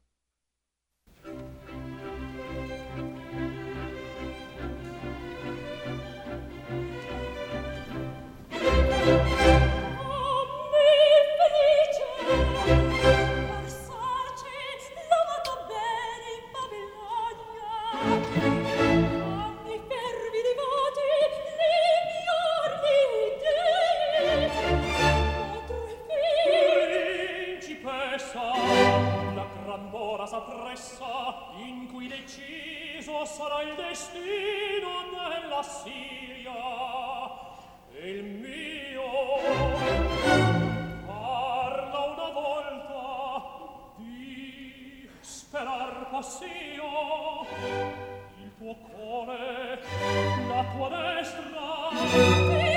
promessa in cui deciso sarà il destino della Siria. E il mio parla una volta di sperar possio il tuo cuore la tua destra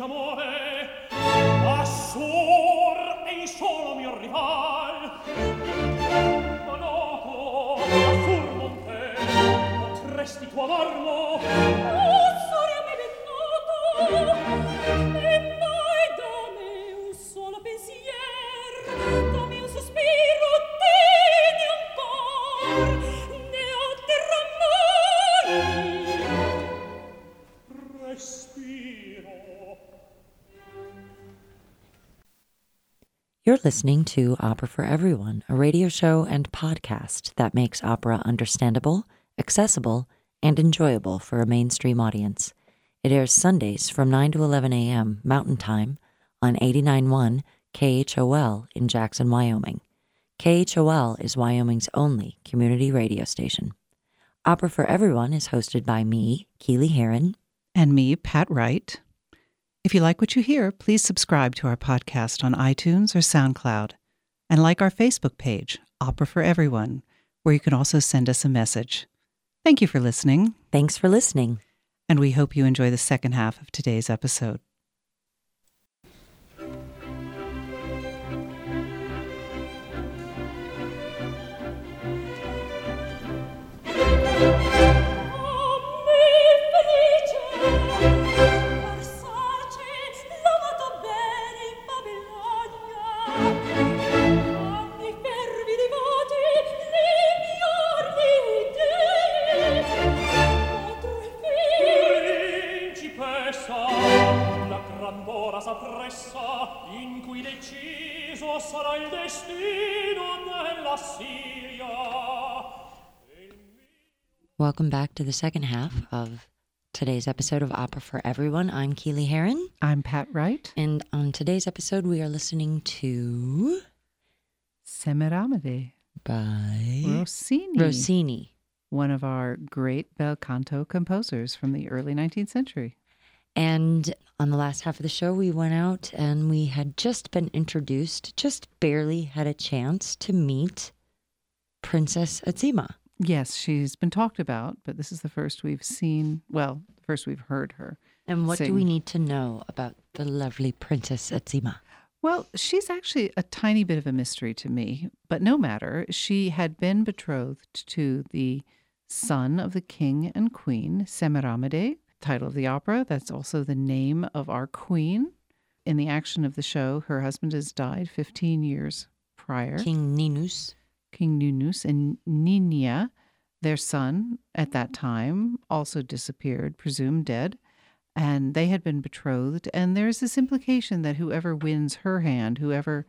più listening to Opera for Everyone, a radio show and podcast that makes opera understandable, accessible, and enjoyable for a mainstream audience. It airs Sundays from 9 to 11 a.m. Mountain Time on 89.1 KHOL in Jackson, Wyoming. KHOL is Wyoming's only community radio station. Opera for Everyone is hosted by me, Keely Heron, And me, Pat Wright. If you like what you hear, please subscribe to our podcast on iTunes or SoundCloud. And like our Facebook page, Opera for Everyone, where you can also send us a message. Thank you for listening, Thanks for listening. and we hope you enjoy the second half of today's episode. Welcome back to the second half of today's episode of Opera for Everyone. I'm Keely Heron, I'm Pat Wright. and on today's episode, we are listening to Semiramide, by Rossini, Rossini. one of our great bel canto composers from the early 19th century. And on the last half of the show, we went out and we had just been introduced, just barely had a chance to meet Princess Azema. Yes, she's been talked about, but this is the first we've seen, well, the first we've heard her. And what do we need to know about the lovely Princess Azema? Well, she's actually a tiny bit of a mystery to me, but no matter. She had been betrothed to the son of the king and queen, Semiramide, title of the opera. That's also the name of our queen. In the action of the show, her husband has died 15 years prior. King Ninus. King Ninus and Nina, their son at that time, also disappeared, presumed dead. And they had been betrothed. And there's this implication that whoever wins her hand, whoever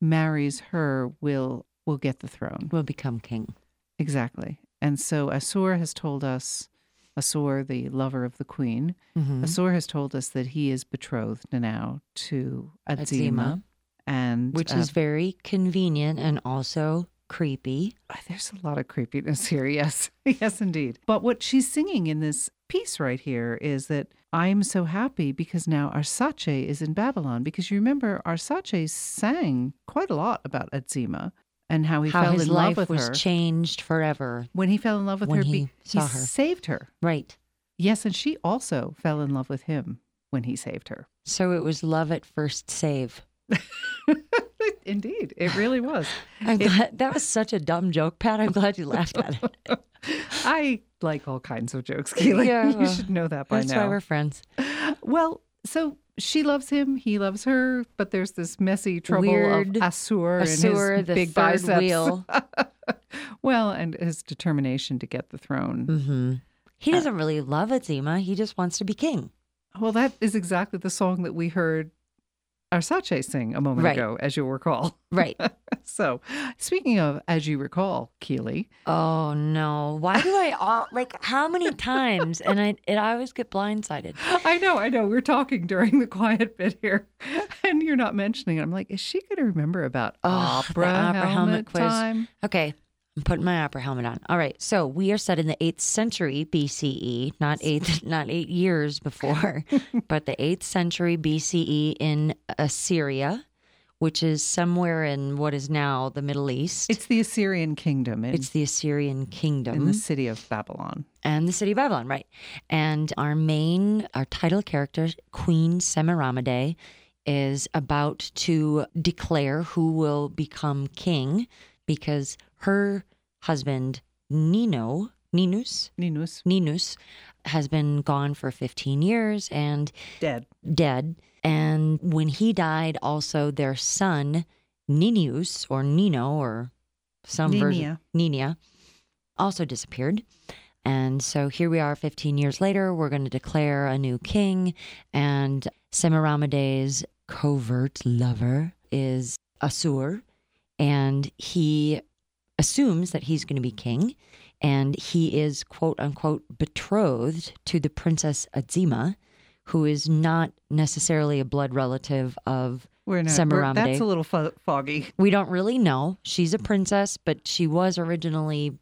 marries her, will will get the throne. will become king. Exactly. And so Assur has told us, Assur, the lover of the queen, Mhm. Assur has told us that he is betrothed now to Azema. Azema. And Which uh, is very convenient and also creepy. Ah, There's a lot of creepiness here. Yes. yes, indeed. But what she's singing in this piece right here is that I'm so happy because now Arsace is in Babylon. Because you remember, Arsace sang quite a lot about Azema and how he How fell his in love life with was her. changed forever. when he fell in love with when her, he saw her. saved her. Right. Yes, and she also fell in love with him when he saved her. So it was love at first save. Indeed, it really was. I'm glad that was such a dumb joke, Pat. I'm glad you laughed at it. I like all kinds of jokes, Keely. Yeah, you should know that by That's now. why we're friends. Well, so she loves him, he loves her, but there's this messy trouble Weird of Assur Assur, and his the big biceps. wheel. well, and his determination to get the throne. hmm He doesn't really love Azema. He just wants to be king. Well, that is exactly the song that we heard Arsace sing a moment Right. ago, as you'll recall. Right. So, speaking of, as you recall, Keely, oh no! Why do I all like how many times? And I it I always get blindsided. I know, I know. We're talking during the quiet bit here, and you're not mentioning it. I'm like, is she going to remember about Oh, opera, opera helmet helmet quiz. time? Okay, I'm putting my opera helmet on. All right, so we are set in the eighth century BCE, not eighth, not eight years before, but the eighth century BCE in Assyria, which is somewhere in what is now the Middle East. It's the Assyrian kingdom in, It's the Assyrian kingdom. in the city of Babylon. and the city of Babylon, right? And our main, our title character, Queen Semiramide, is about to declare who will become king because her husband Nino, Ninus, Ninus Ninus, has been gone for 15 years and dead. dead. And when he died, also their son Ninius or Nino or some version Ninia also disappeared. And so here we are 15 years later. We're going to declare a new king. And Semiramide's covert lover is Assur. And he assumes that he's going to be king. And he is, quote unquote, betrothed to the Princess Azema, who is not necessarily a blood relative of We're not. we're- that's a little fo- foggy. we don't really know. She's a princess, but she was originally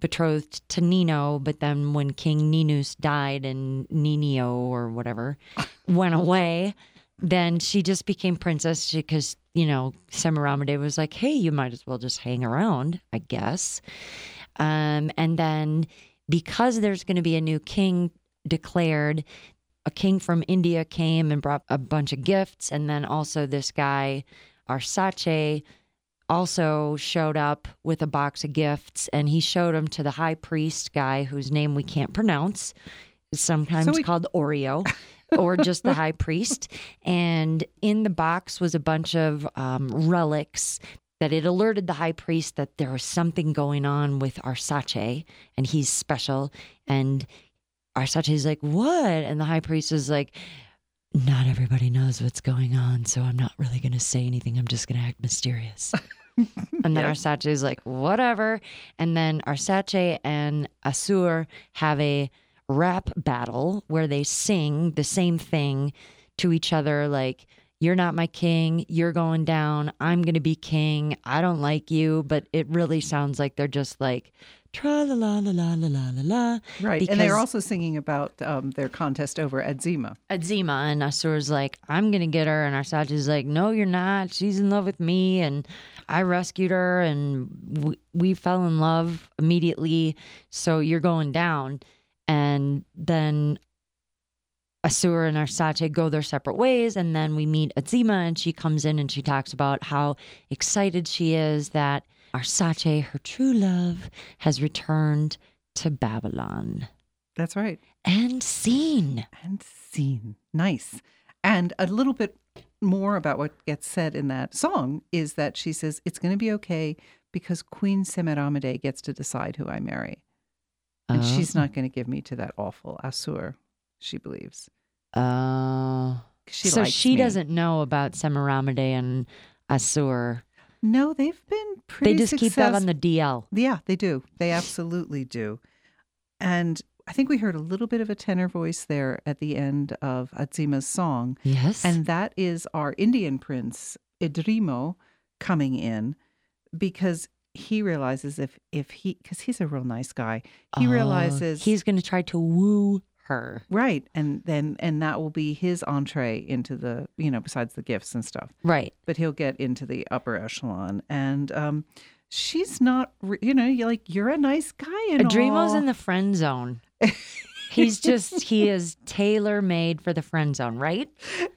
betrothed to Nino. But then when King Ninus died and Ninio or whatever went away, then she just became princess because, you know, Semiramide was like, hey, you might as well just hang around, I guess. Um, and then because there's going to be a new king declared, a king from India came and brought a bunch of gifts. And then also this guy, Arsace, also showed up with a box of gifts and he showed them to the high priest guy whose name we can't pronounce, sometimes So we- called Oroe. Or just the high priest. And in the box was a bunch of um, relics that it alerted the high priest that there was something going on with Arsace and he's special. And Arsace is like, What? And the high priest is like, Not everybody knows what's going on, so I'm not really going to say anything. I'm just going to act mysterious. and then Yeah. Arsace is like, Whatever. And then Arsace and Assur have a rap battle where they sing the same thing to each other like you're not my king you're going down i'm going to be king i don't like you but it really sounds like they're just like tra la la la la la la la right and they're also singing about um, their contest over Azema Azema and Assur's like i'm going to get her and Arsace's like no you're not she's in love with me and i rescued her and we, we fell in love immediately so you're going down and then Assur and Arsace go their separate ways, and then we meet Azema, and she comes in and she talks about how excited she is that Arsace, her true love, has returned to Babylon. That's right. And seen. And seen. Nice. And a little bit more about what gets said in that song is that she says it's going to be okay because Queen Semiramide gets to decide who I marry. And uh-huh. she's Oh. not going to give me to that awful Assur, she believes. Oh. 'Cause She so she me. doesn't know about Semiramide and Assur. No, they've been pretty They just keep that on the DL. Yeah, they do. They absolutely do. And I think we heard a little bit of a tenor voice there at the end of Azema's song. Yes. And that is our Indian prince, Idreno, coming in because he realizes if, if he, because he's a real nice guy, he Oh, realizes he's going to try to woo her. right. And then, and that will be his entree into the, you know, besides the gifts and stuff, Right. but he'll get into the upper echelon. And, um, she's not, re- you know, you're like, you're a nice guy and Idreno's all. in the friend zone. He's just he is tailor made for the friend zone, right?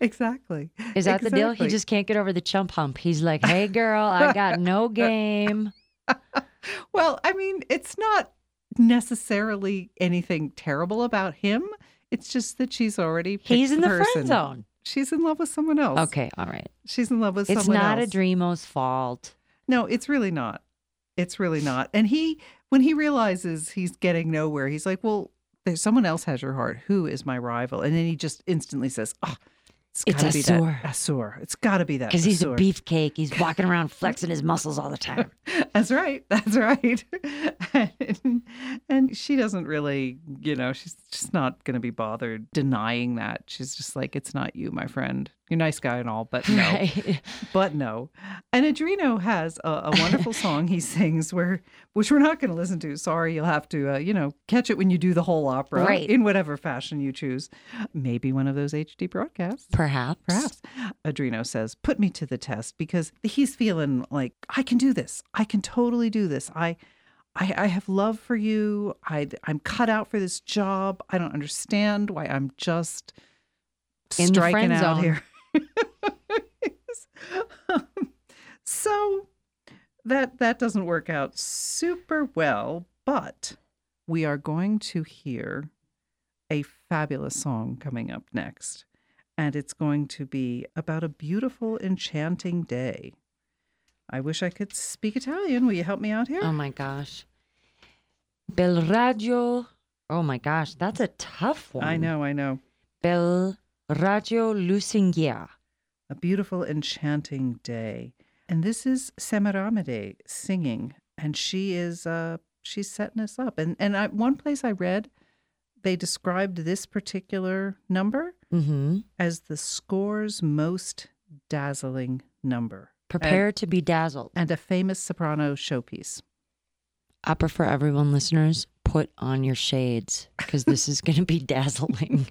exactly. Is that the deal? He just can't get over the chump hump. He's like, "Hey, girl, I got no game." Well, I mean, it's not necessarily anything terrible about him. It's just that she's already he's in the person. friend zone. She's in love with someone else. Okay, all right. She's in love with someone else. It's someone not else. Idreno's fault. No, it's really not. It's really not. And he, when he realizes he's getting nowhere, he's like, "Well, there's someone else has your heart. Who is my rival?" And then he just instantly says, "Oh, it's It's got to be Assur. that Assur. It's got to be that Because he's a Assur." beefcake. He's walking around flexing his muscles all the time. That's right. That's right. and, and she doesn't really, you know, she's just not going to be bothered denying that. She's just like, it's not you, my friend. You're a nice guy and all, but no. Right. But no. And Idreno has a, a wonderful song he sings where, which we're not going to listen to. Sorry, you'll have to, uh, you know, catch it when you do the whole opera Right. in whatever fashion you choose. Maybe one of those HD broadcasts. Perhaps. Perhaps. Idreno says, put me to the test because he's feeling like, I can do this. I can totally do this. I. I, I have love for you. I, I'm cut out for this job. I don't understand why I'm just In the striking friend out zone. here. Um, so that that doesn't work out super well, but we are going to hear a fabulous song coming up next. And it's going to be about a beautiful, enchanting day. I wish I could speak Italian. Will you help me out here? Oh my gosh. Bel raggio. Oh my gosh, that's a tough one. I know, I know. Bel raggio lusinghier. A beautiful, enchanting day. And this is Semiramide singing, and she is uh she's setting us up. And and I, one place I read, they described this particular number Mm-hmm. as the score's most dazzling number Prepare to be dazzled. and a famous soprano showpiece. Opera for everyone listeners, put on your shades because this is going to be dazzling.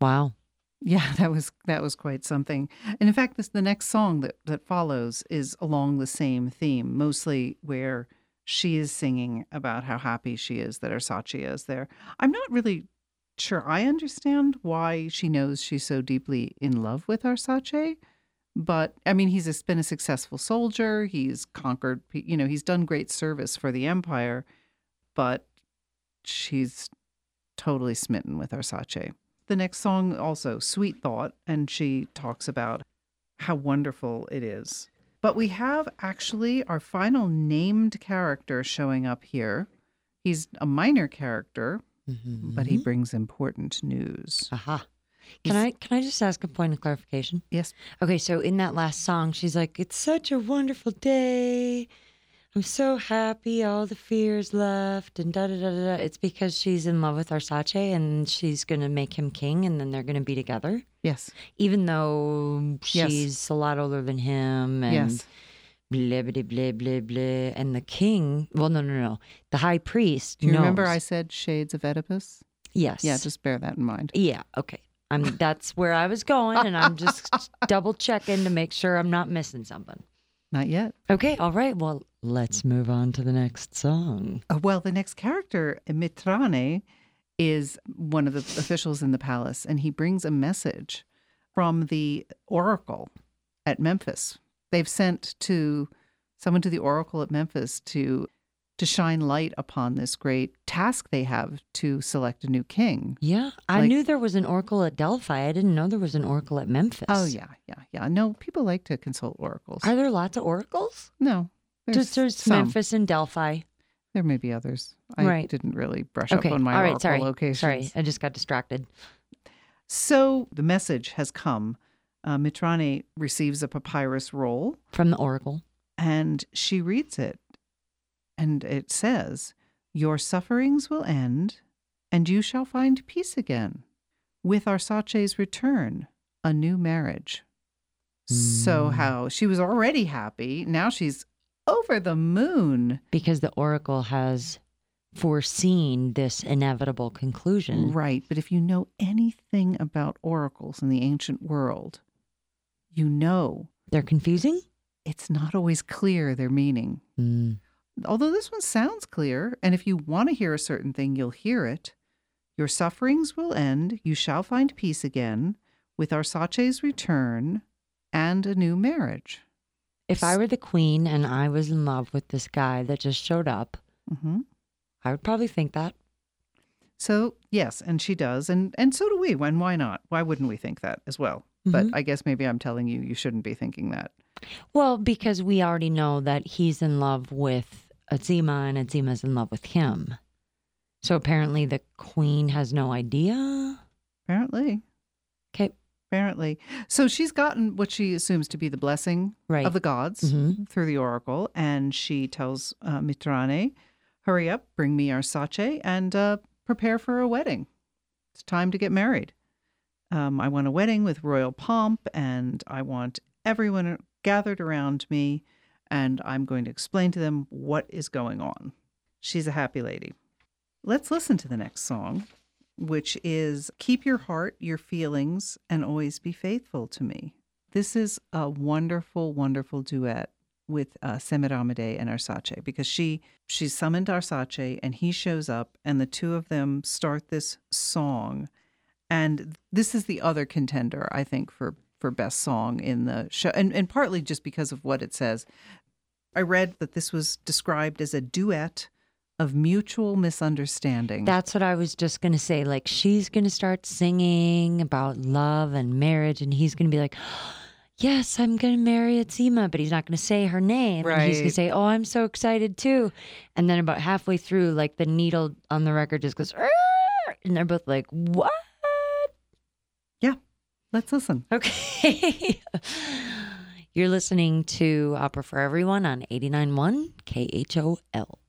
Wow. Yeah, that was that was quite something. And in fact, this the next song that that follows is along the same theme, mostly where she is singing about how happy she is that Arsace is there. I'm not really sure I understand why she knows she's so deeply in love with Arsace, but I mean, he's a, been a successful soldier. He's conquered, you know, he's done great service for the empire, but she's totally smitten with Arsace. The next song also Sweet Thought and she talks about how wonderful it is. But we have actually our final named character showing up here. He's a minor character, mm-hmm. but he brings important news. Aha. Can I can I just ask a point of clarification? Yes. Okay, so in that last song, she's like, "It's such a wonderful day. I'm so happy. All the fears left." And da da da da. da." It's because she's in love with Arsace, and she's gonna make him king, and then they're gonna be together. Yes. Even though Yes. she's a lot older than him, and Yes. blah blah blah blah blah. And the king, well, no, no, no, the high priest. Do you remember. I said shades of Oedipus? Yes. Yeah, just bear that in mind. Yeah, okay. I'm that's where I was going and I'm just double checking to make sure I'm not missing something. Not yet. Okay, all right. Well, let's move on to the next song. Uh, well, the next character, Mitrane, is one of the officials in the palace, and he brings a message from the oracle at Memphis. They've sent to someone to the oracle at Memphis to to shine light upon this great task they have to select a new king. Yeah, I Like- knew there was an oracle at Delphi. I didn't know there was an oracle at Memphis. Oh yeah, yeah, yeah. No, people like to consult oracles. Are there lots of oracles? no, there's there's some. Memphis and Delphi. There may be others. I Right. didn't really brush Okay. up on my all right, oracle sorry. locations. Sorry, I just got distracted. So the message has come. Uh, Mitrane receives a papyrus roll From the oracle. and she reads it. And it says, Your sufferings will end, and you shall find peace again. With Arsace's return, a new marriage. So, Mm. how she was already happy. Now she's over the moon. Because the oracle has foreseen this inevitable conclusion. Right. But if you know anything about oracles in the ancient world, you know They're confusing? it's not always clear their meaning. Mm. Although this one sounds clear, and if you want to hear a certain thing, you'll hear it. Your sufferings will end, you shall find peace again, with Arsace's return and a new marriage. If I were the queen and I was in love with this guy that just showed up, hmm I would probably think that. So yes, and she does, and and so do we. When why not? Why wouldn't we think that as well? But Mhm. I guess maybe I'm telling you you shouldn't be thinking that. Well, because we already know that he's in love with Azema and Azema's in love with him. So apparently the queen has no idea. Apparently, Okay. Apparently. So she's gotten what she assumes to be the blessing Right. of the gods Mhm. through the oracle, and she tells uh, Mitrane, "Hurry up, bring me Arsace, and uh, prepare for a wedding. It's time to get married. Um, I want a wedding with royal pomp, and I want everyone gathered around me, and I'm going to explain to them what is going on." She's a happy lady. Let's listen to the next song, which is Keep Your Heart, Your Feelings, and Always Be Faithful to Me. This is a wonderful, wonderful duet with uh, Semiramide and Arsace because she she summoned Arsace and he shows up and the two of them start this song. And this is the other contender, I think, for for best song in the show, and, and partly just because of what it says. I read that this was described as a duet of mutual misunderstanding. That's what I was just going to say. Like, she's going to start singing about love and marriage, and he's going to be like, Yes, I'm going to marry Azema, but he's not going to say her name. And he's going to say, Oh, I'm so excited too. And then about halfway through, like the needle on the record just goes, "Arr!" and they're both like, What? yeah, let's listen. Okay. You're listening to Opera for Everyone on 89.1 KHOL.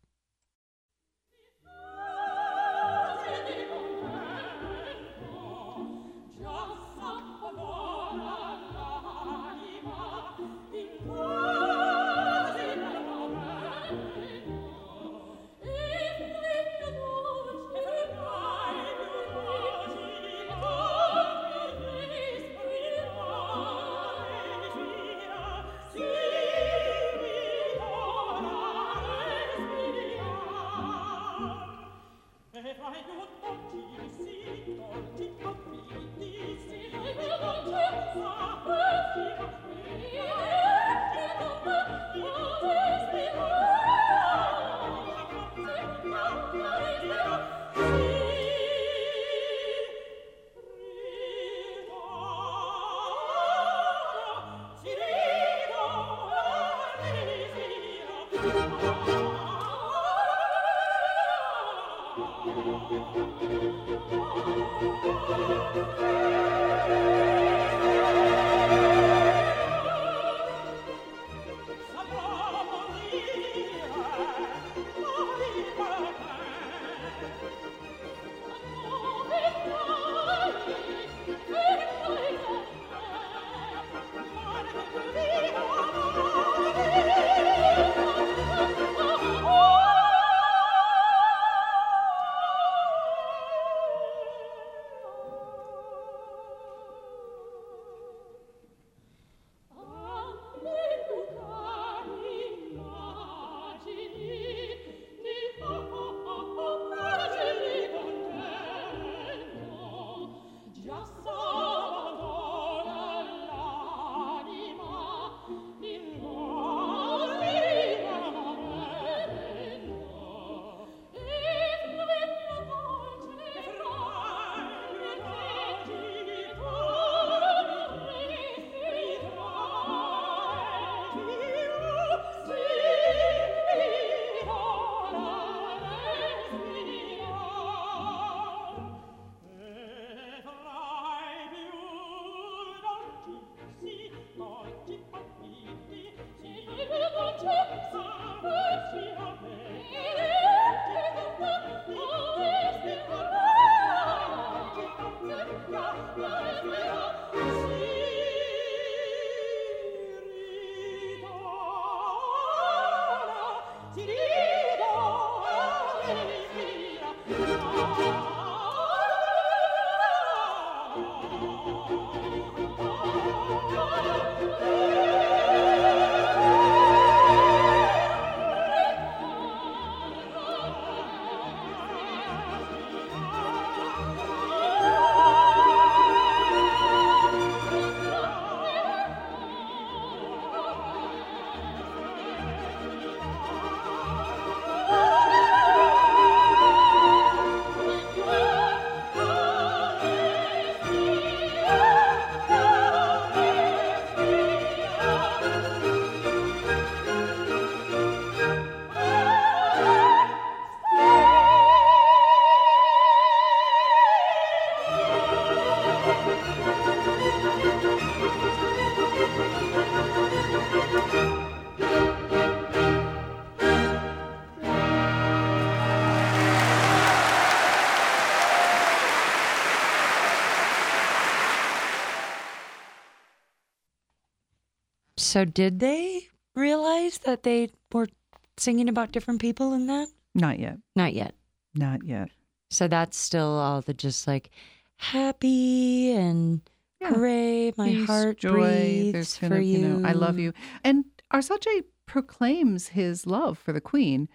So did they realize that they were singing about different people in that? Not yet. Not yet. Not yet. So that's still all the just like happy and Yeah. hooray, my Peace, heart joy. breathes There's for gonna, you. know, I love you. And Arsace proclaims his love for the queen,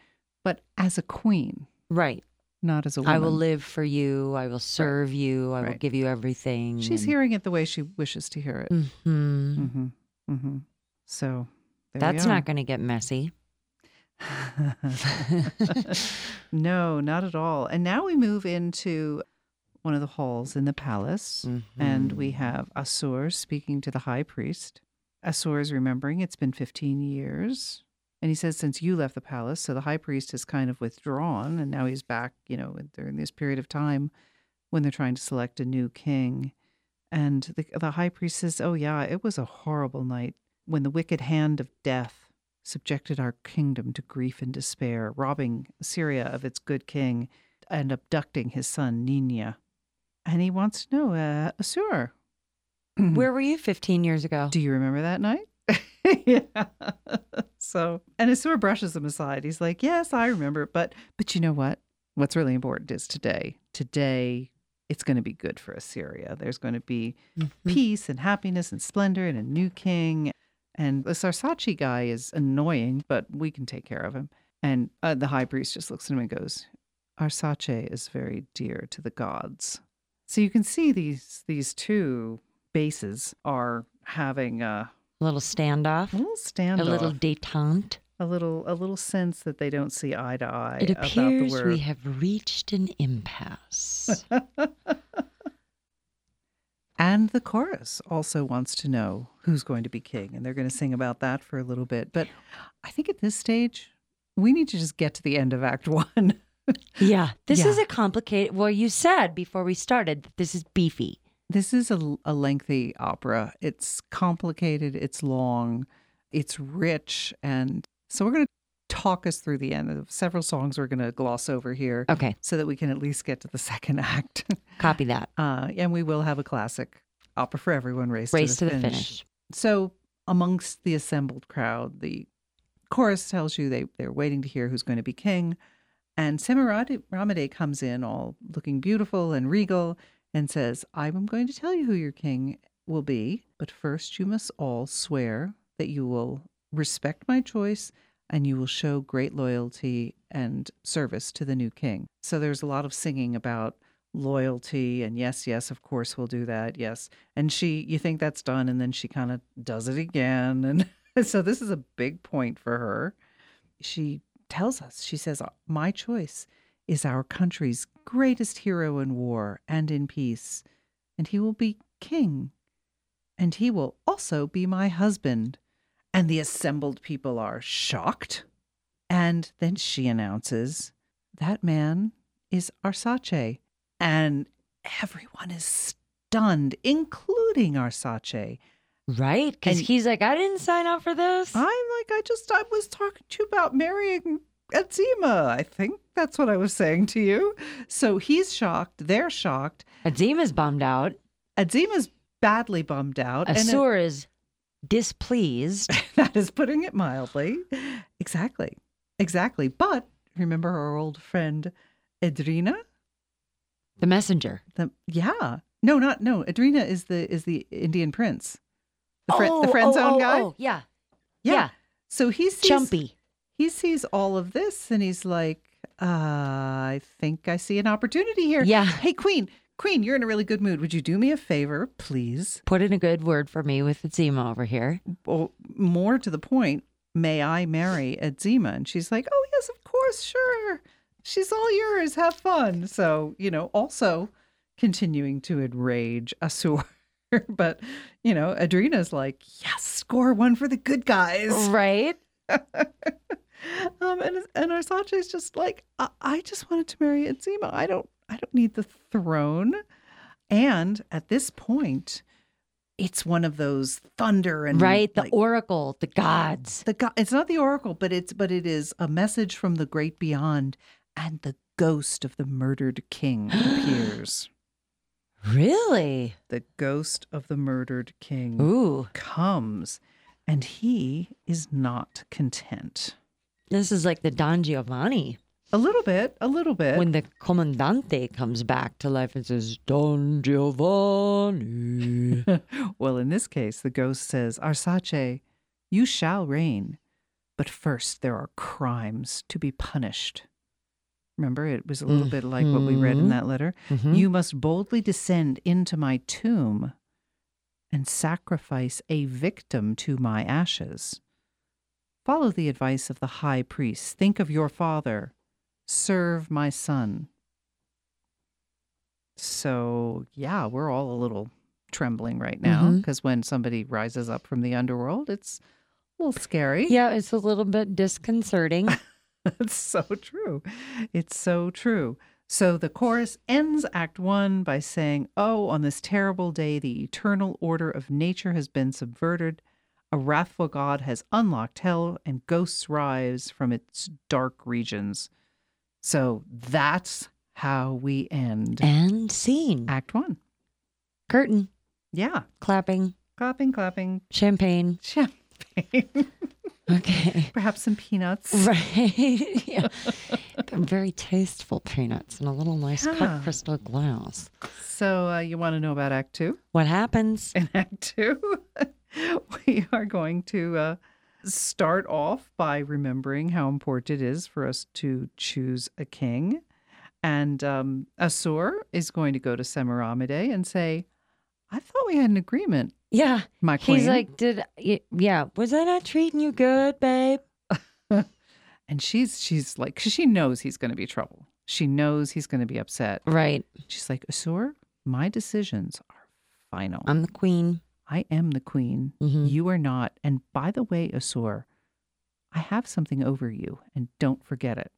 but as a queen, Right. not as a woman. I will live for you. I will serve you. I will give you everything. She's hearing it the way she wishes to hear it. hmm Mm-hmm. Mm-hmm. So there That's we are. not going to get messy. no, not at all. And now we move into one of the halls in the palace, and we Mm-hmm. have Assur speaking to the high priest. Assur is remembering it's been 15 years. And he says, since you left the palace, so the high priest has kind of withdrawn, and now he's back, you know, during this period of time when they're trying to select a new king. And the, the high priest says, Oh, yeah, it was a horrible night when the wicked hand of death subjected our kingdom to grief and despair, robbing Syria of its good king and abducting his son, Ninia. And he wants to know, uh, Assur, Where were you 15 years ago? do you remember that night? yeah. So, and Assur brushes him aside. He's like, "Yes, I remember, but but you know what? What's really important is today. Today, it's going to be good for Assyria. There's going to be Mhm. peace and happiness and splendor and a new king. And the Sarsachi guy is annoying, but we can take care of him." And uh, the high priest just looks at him and goes, "Arsace is very dear to the gods." So you can see these these two bases are having a A little standoff, a little standoff, a little detente. a little a little sense that they don't see eye to eye It appears we have reached an impasse. and the chorus also wants to know who's going to be king, and they're going to sing about that for a little bit. But I think at this stage, we need to just get to the end of Act One. yeah, this is a complicated. Well, you said before we started that this is beefy. This is a, a lengthy opera. It's complicated, it's long, it's rich. And so we're going to talk us through the end of several songs we're going to gloss over here Okay, so that we can at least get to the second act. copy that. uh, and we will have a classic opera for everyone race, Race to the, to the finish. finish. So, amongst the assembled crowd, the chorus tells you they, they're waiting to hear who's going to be king. And Semiramide comes in all looking beautiful and regal and says, I'm going to tell you who your king will be, but first you must all swear that you will respect my choice and you will show great loyalty and service to the new king. So there's a lot of singing about loyalty and yes, yes, of course we'll do that. Yes. And she you think that's done and then she kind of does it again and so this is a big point for her. She tells us, she says, uh, "My choice is our country's greatest hero in war and in peace, and he will be king. And he will also be my husband." And the assembled people are shocked. And then she announces, That man is Arsace. And everyone is stunned, including Arsace. Right? Because he's like, I didn't sign up for this. I'm like, I just, I was talking to you about marrying Azema. I think that's what I was saying to you. So he's shocked. They're shocked. Azema's bummed out. Azema's badly bummed out. and it- is displeased. that is putting it mildly. Exactly. Exactly. But remember our old friend Idreno? the messenger. The yeah. No, not no. Idreno is the is the Indian prince. The friend the Oh, friend oh, zone oh, guy. oh, yeah. yeah. yeah. So he sees Chumpy. he sees all of this and he's like, uh, I think I see an opportunity here. Yeah. Hey Queen, Queen, you're in a really good mood. Would you do me a favor, please? Put in a good word for me with Azema over here. Well, more to the point, may I marry Azema? And she's like, Oh yes, of course, sure. She's all yours. Have fun. So, you know, also continuing to enrage Asur. but, you know, Idreno's like, yes, score one for the good guys. Right? um, and and Arsace's just like, I, I just wanted to marry Azema. I don't I don't need the throne. And at this point, it's one of those thunder and Right? The like, oracle, the gods. the god it's not the oracle, but it's but it is a message from the great beyond, and the ghost of the murdered king appears. Really? The ghost of the murdered king Ooh. comes, and he is not content. This is like the Don Giovanni A little bit, a little bit. when the Comandante comes back to life and says, Don Giovanni. well, in this case, the ghost says, Arsace, you shall reign, but first there are crimes to be punished. Remember, it was a little bit like what we read in Mhm. that letter. Mhm. You must boldly descend into my tomb and sacrifice a victim to my ashes. Follow the advice of the high priest. Think of your father. Serve my son. So, yeah, we're all a little trembling right now mm-hmm. because when somebody rises up from the underworld, it's a little scary. Yeah, it's a little bit disconcerting. That's so true. It's so true. So the chorus ends Act One by saying, Oh, on this terrible day, the eternal order of nature has been subverted. A wrathful God has unlocked hell, and ghosts rise from its dark regions. So that's how we end and scene. Act One. Curtain, Yeah. clapping, Clapping, clapping, champagne. champagne, Okay. perhaps some peanuts. Right. yeah. Very tasteful peanuts in a little nice cut crystal glass. So uh, you want to know about Act Two? What happens? in Act Two, we are going to uh, start off by remembering how important it is for us to choose a king. And um, Assur is going to go to Semiramide and say, I thought we had an agreement, Yeah. my queen. He's like, did, yeah, was I not treating you good, babe? and she's she's like, 'cause she knows he's going to be trouble. She knows he's going to be upset. Right. She's like, Assur, my decisions are final. I'm the queen. I am the queen. Mhm. You are not. And by the way, Assur, I have something over you, and don't forget it.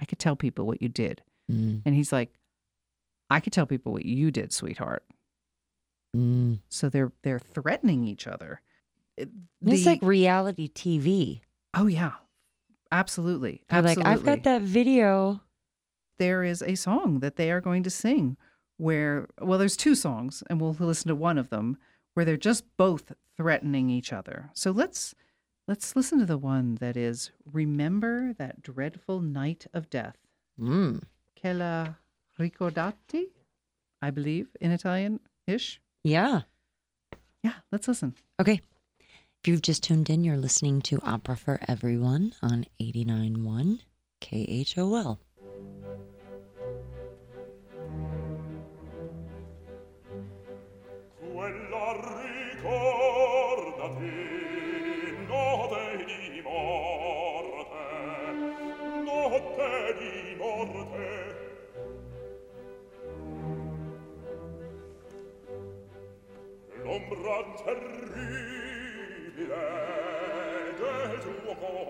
I could tell people what you did. Mm, And he's like, I could tell people what you did, sweetheart. mm. So they're they're threatening each other. It- It's like reality TV. oh yeah, absolutely, absolutely. like, I've got that video. There is a song that they are going to sing where well, there's two songs, and we'll listen to one of them where they're just both threatening each other. So let's let's listen to the one that is remember that dreadful night of death. Mm. Quella ricordati, I believe in Italian ish. Yeah. Yeah, let's listen. Okay. If you've just tuned in, you're listening to Opera for Everyone on 89.1 KHOL.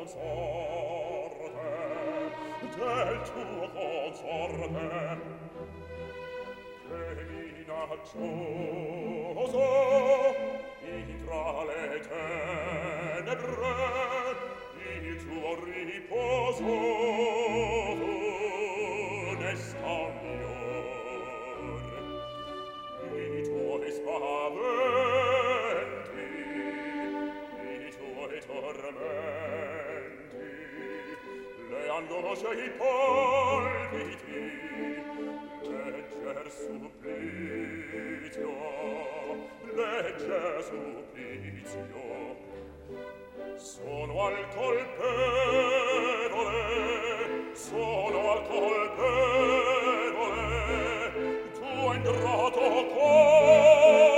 consorte, del tuo consorte, che minaccioso intra le tenebre il tuo riposo ne sta miglior. Il tuo espar quando lascia i polviti legger supplizio legger supplizio. Sono al colpevole sono al colpevole tu ingrato cuore.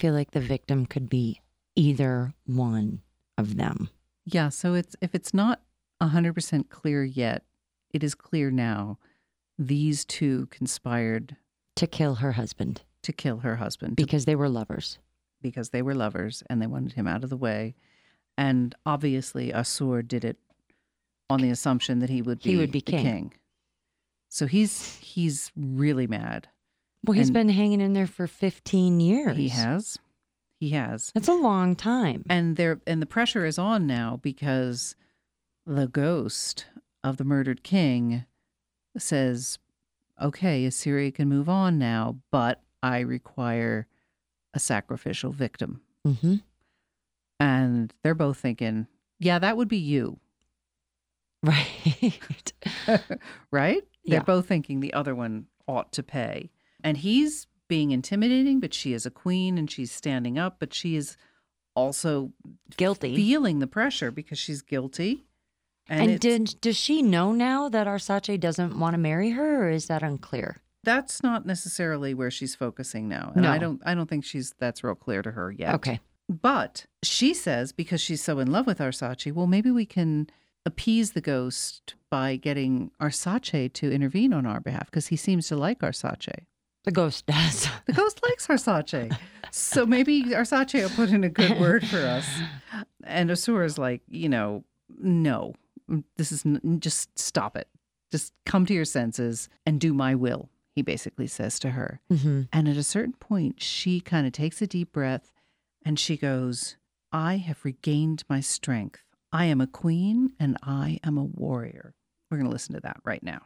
Feel like the victim could be either one of them. Yeah, so it's if it's not 100% clear yet, it is clear now these two conspired to kill her husband to kill her husband because they were lovers. because they were lovers and they wanted him out of the way. And obviously Assur did it on the assumption that he would be, He would be the king. So he's he's really mad. Well, he's And- been hanging in there for 15 years. He has. He has. That's a long time. and there and the pressure is on now because the ghost of the murdered king says okay assyria can move on now but i require a sacrificial victim hmm and they're both thinking yeah that would be you Right. right they're Yeah. both thinking the other one ought to pay and he's being intimidating but she is a queen and she's standing up but she is also Guilty. feeling the pressure because she's guilty. and it's- did does she know now that Arsace doesn't want to marry her, or is that unclear? that's not necessarily where she's focusing now. And I don't I don't think she's that's real clear to her yet. Okay. But she says because she's so in love with Arsace, well maybe we can appease the ghost by getting Arsace to intervene on our behalf because he seems to like Arsace. The ghost does. The ghost likes Arsace. So maybe Arsace will put in a good word for us. And Asura is like, you know, no, this is n- just stop it. Just come to your senses and do my will, he basically says to her. hmm And at a certain point, she kind of takes a deep breath and she goes, I have regained my strength. I am a queen and I am a warrior. We're going to listen to that right now.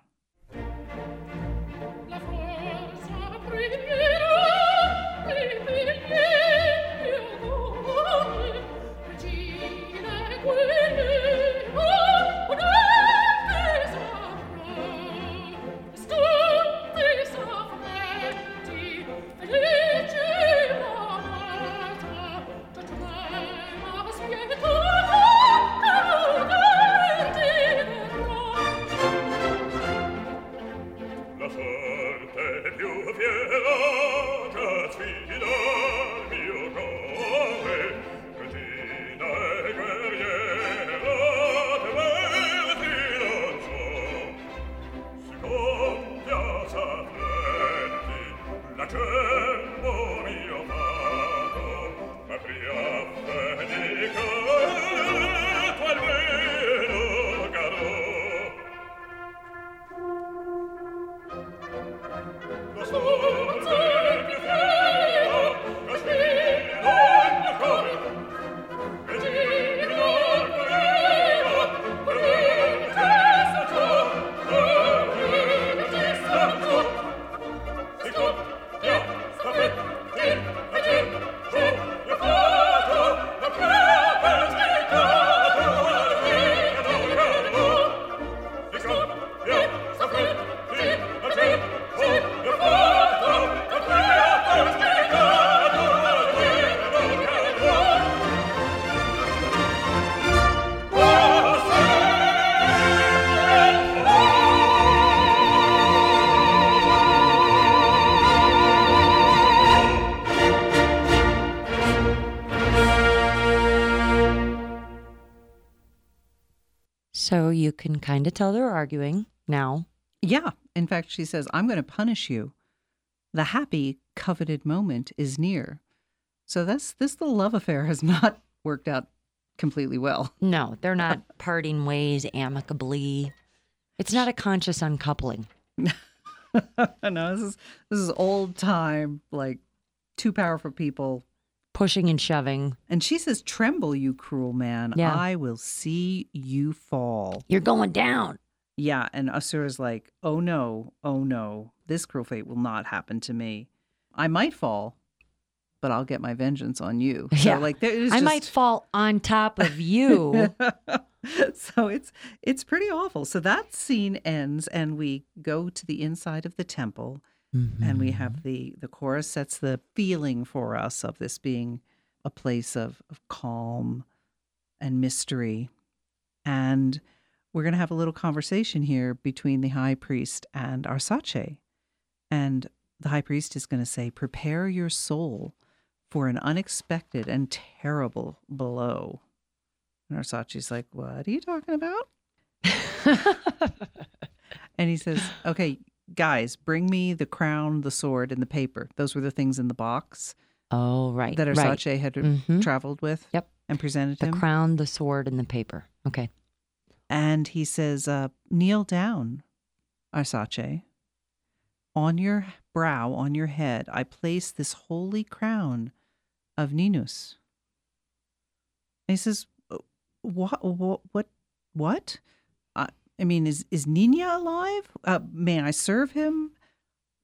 You can kind of tell they're arguing now. Yeah. In fact, she says, I'm going to punish you. The happy, coveted moment is near. So that's this little love affair has not worked out completely well. No, they're not parting ways amicably. It's not a conscious uncoupling. no, this is this is old time, like two powerful people. Pushing and shoving. And she says, Tremble, you cruel man. Yeah. I will see you fall. You're going down. Yeah. And Asura's like, Oh no, oh no, this cruel fate will not happen to me. I might fall, but I'll get my vengeance on you. So Yeah. like there is I just... might fall on top of you. so it's it's pretty awful. So that scene ends and we go to the inside of the temple and we mm-hmm. have the the chorus sets the feeling for us of this being a place of, of calm and mystery. And we're going to have a little conversation here between the high priest and Arsace. And the high priest is going to say, Prepare your soul for an unexpected and terrible blow. And Arsace's like, What are you talking about? and he says, Okay, guys, bring me the crown, the sword, and the paper. Those were the things in the box oh, right. that right. Arsace had Mhm. traveled with Yep. and presented The him. crown, the sword, and the paper. Okay. and he says, uh, Kneel down, Arsace. On your brow, on your head, I place this holy crown of Ninus. And he says, What? What? What? what? I, mean, is, is Ninia alive? Uh, may I serve him?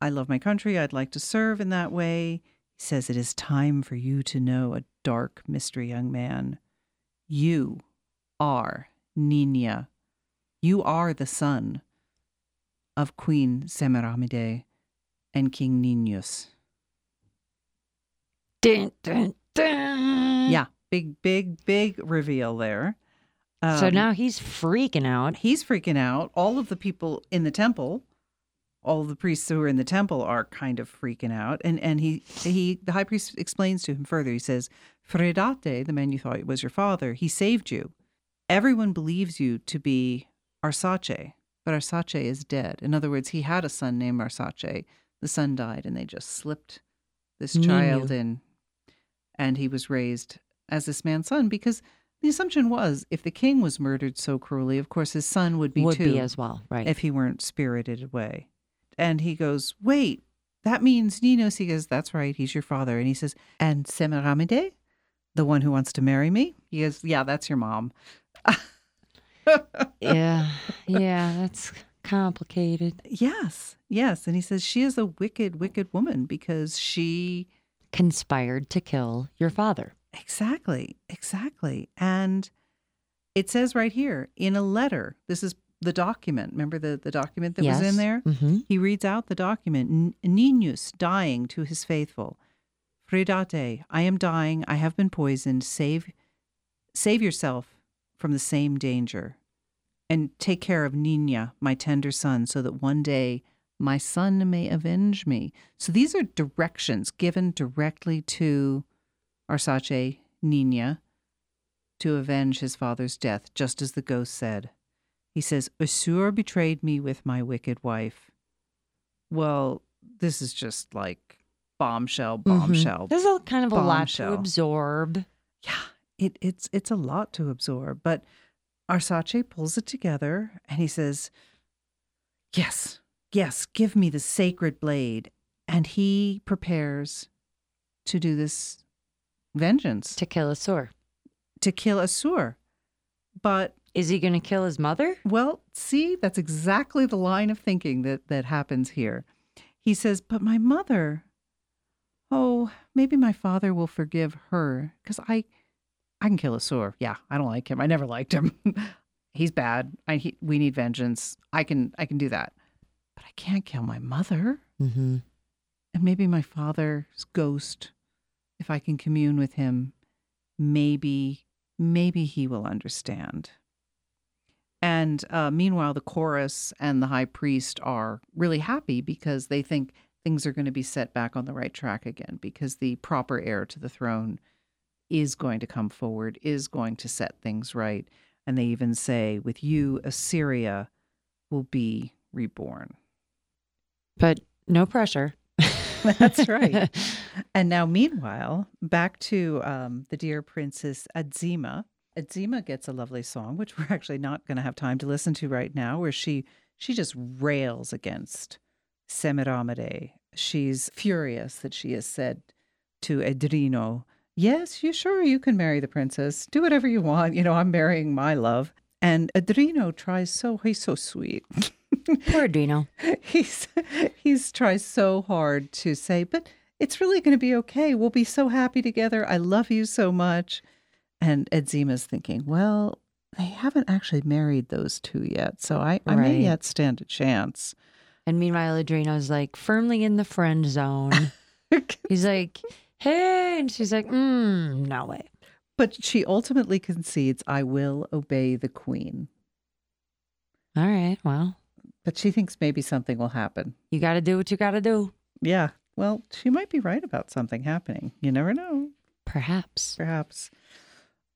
I love my country. I'd like to serve in that way. He says, It is time for you to know a dark mystery, young man. You are Ninia. You are the son of Queen Semiramide and King Ninus. Dun, dun, dun. Yeah, big, big, big reveal there. So Um, now he's freaking out. he's freaking out. All of the people in the temple, all of the priests who are in the temple are kind of freaking out. And and he he the high priest explains to him further. He says, Fradate, the man you thought was your father, he saved you. Everyone believes you to be Arsace, but Arsace is dead. In other words, he had a son named Arsace. The son died, and they just slipped this Ninu. child in, and he was raised as this man's son because the assumption was if the king was murdered so cruelly, of course his son would be Would too be as well. Right. if he weren't spirited away. And he goes, Wait, that means Ninus. He goes, That's right, he's your father. And he says, And Semiramide? The one who wants to marry me? He goes, Yeah, that's your mom. Yeah. Yeah. That's complicated. Yes, yes. And he says, She is a wicked, wicked woman because she. Conspired to kill your father. Exactly, exactly. And it says right here in a letter, this is the document. Remember the, the document that was in there? hmm He reads out the document Ninus dying to his faithful. Fradate, I am dying. I have been poisoned. Save, save yourself from the same danger. And take care of Ninia, my tender son, so that one day my son may avenge me. So these are directions given directly to Arsace Ninia to avenge his father's death, just as the ghost said. He says, Assur betrayed me with my wicked wife. Well, this is just like bombshell, mm-hmm. bombshell. There's a kind of a lot to absorb. Yeah, it, it's it's a lot to absorb. But Arsace pulls it together and he says, Yes, yes, give me the sacred blade. And he prepares to do this vengeance, To kill Assur. to kill Assur. But Is he going to kill his mother? Well, see, that's exactly the line of thinking that that happens here. He says, "But my mother, oh, maybe my father will forgive her because I, I can kill Assur. Yeah, I don't like him. I never liked him. He's bad. I he, we need vengeance. I can I can do that, but I can't kill my mother. Mm-hmm. And maybe my father's ghost, if I can commune with him, maybe, maybe he will understand. And uh, meanwhile, the chorus and the high priest are really happy because they think things are going to be set back on the right track again because the proper heir to the throne is going to come forward, is going to set things right. And they even say, with you, Assyria will be reborn. But no pressure. That's right. And now, meanwhile, back to um, the dear Princess Azema. Azema gets a lovely song, which we're actually not going to have time to listen to right now, where she she just rails against Semiramide. She's furious that she has said to Idreno, "Yes, you sure you can marry the princess. Do whatever you want. You know, I'm marrying my love." And Idreno tries so he's so sweet. Poor Dino. he's he's tries so hard to say, but it's really going to be okay. We'll be so happy together. I love you so much. And Azema's thinking, well, they haven't actually married those two yet, so I, I may yet stand a chance. And meanwhile, Idreno's like firmly in the friend zone. He's like, hey. And she's like, mm, no way. but she ultimately concedes, I will obey the queen. All right. Well, But she thinks maybe something will happen. you got to do what you got to do. Yeah. Well, she might be right about something happening. You never know. Perhaps. perhaps.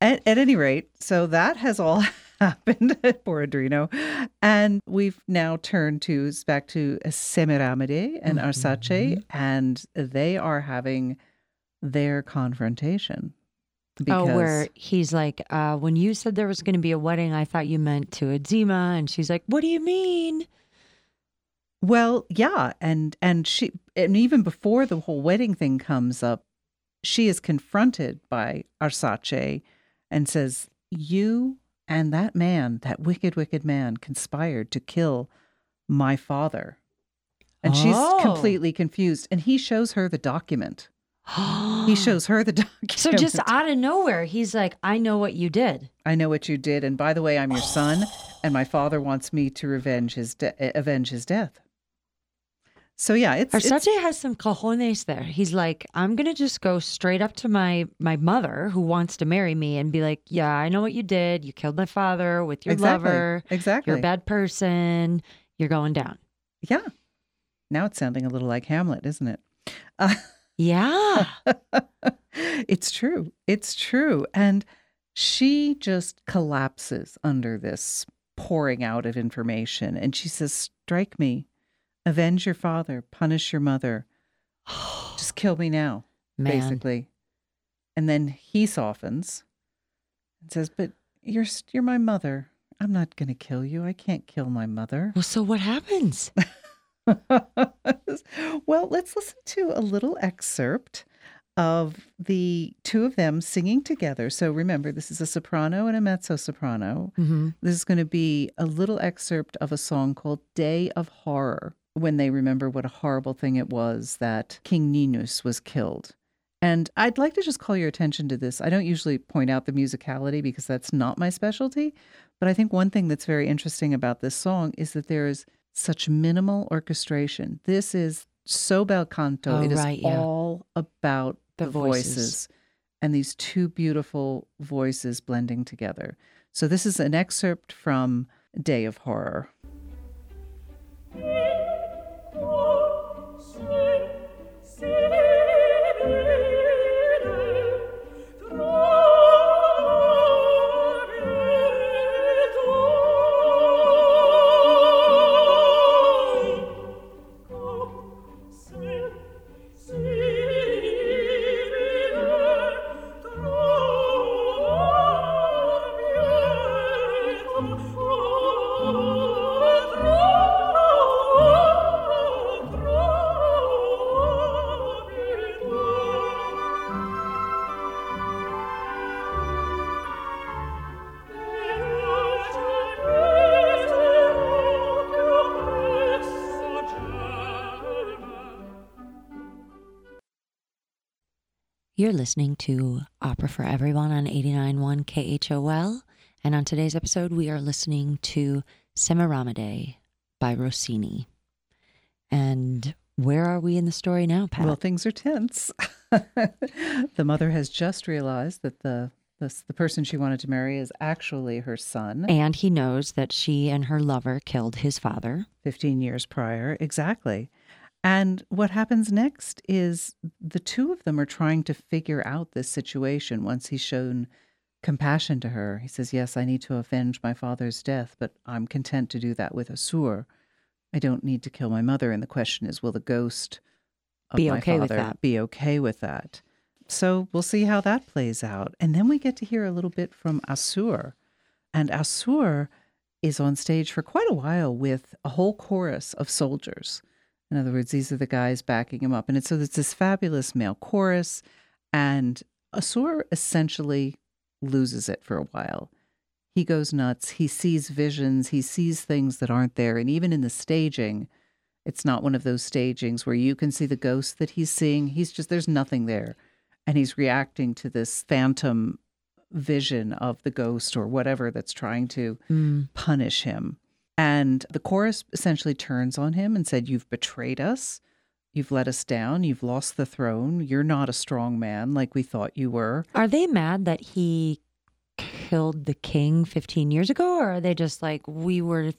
At, at any rate, so that has all happened for Idreno. And we've now turned to back to Semiramide and Arsace, mm-hmm. and they are having their confrontation. Oh, where he's like, uh, when you said there was going to be a wedding, I thought you meant to Azema. And she's like, what do you mean? Well, yeah, and and she and even before the whole wedding thing comes up, she is confronted by Arsace and says, "You and that man, that wicked, wicked man, conspired to kill my father." And she's Oh. completely confused. And he shows her the document. He shows her the document. So just out of nowhere, he's like, I know what you did. I know what you did, and by the way, I'm your son, and my father wants me to revenge his de- avenge his death. So yeah, it's, it's Arsace has some cojones there. He's like, I'm gonna just go straight up to my my mother who wants to marry me and be like, Yeah, I know what you did. You killed my father with your exactly lover. exactly You're a bad person. You're going down. Yeah. Now it's sounding a little like Hamlet, isn't it? Uh, Yeah. it's true. It's true. And she just collapses under this pouring out of information. And she says, Strike me, avenge your father, punish your mother, just kill me now, Man. basically. And then he softens and says, But you're, you're my mother. I'm not going to kill you. I can't kill my mother. Well, so what happens? well, let's listen to a little excerpt of the two of them singing together. So remember, this is a soprano and a mezzo soprano. Mm-hmm. This is going to be a little excerpt of a song called Day of Horror when they remember what a horrible thing it was that King Ninus was killed. And I'd like to just call your attention to this. I don't usually point out the musicality because that's not my specialty. But I think one thing that's very interesting about this song is that there is such minimal orchestration. This is so bel canto. Oh, it is right, yeah. all about The the, voices. voices. and these two beautiful voices blending together. So this is an excerpt from Day of Horror. Listening to Opera for Everyone on 89.1 KHOL. And on today's episode, we are listening to Semiramide by Rossini. And where are we in the story now, Pat? Well, things are tense. the mother has just realized that the, the the person she wanted to marry is actually her son. and he knows that she and her lover killed his father. 15 years prior. Exactly. And what happens next is the two of them are trying to figure out this situation once he's shown compassion to her. He says, Yes, I need to avenge my father's death, but I'm content to do that with Assur. I don't need to kill my mother. And the question is, will the ghost of Be my okay with father that. be okay with that? So we'll see how that plays out. And then we get to hear a little bit from Assur. And Assur is on stage for quite a while with a whole chorus of soldiers. In other words, these are the guys backing him up. And it's, so it's this fabulous male chorus. And Assur essentially loses it for a while. He goes nuts. He sees visions. He sees things that aren't there. And even in the staging, it's not one of those stagings where you can see the ghost that he's seeing. He's just, there's nothing there. And he's reacting to this phantom vision of the ghost or whatever that's trying to Mm. punish him. And the chorus essentially turns on him and said, You've betrayed us. You've let us down. You've lost the throne. You're not a strong man like we thought you were. Are they mad that he killed the king 15 years ago? Or are they just like, we were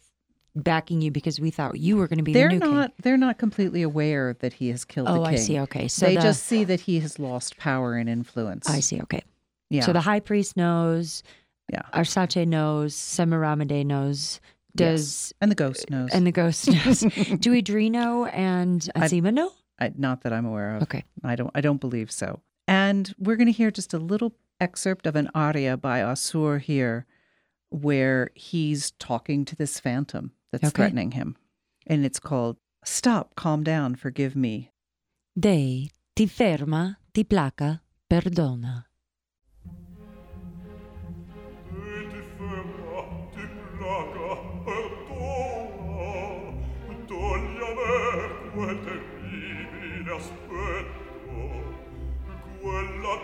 backing you because we thought you were going to be They're the new not king? they're not completely aware that he has killed Oh, the king. I see. Okay. So they the, just see that he has lost power and influence. I see. Okay. Yeah. So the high priest knows, Yeah. Arsace knows, Semiramide knows, does, and the ghost knows. and the ghost knows. Do Idreno and Azema know? I, not that I'm aware of. Okay. I don't I don't believe so. And we're going to hear just a little excerpt of an aria by Assur here where he's talking to this phantom that's Okay. threatening him. And it's called Stop, Calm Down, Forgive Me. Deh ti ferma, ti placa, perdona. quel terribile aspetto quella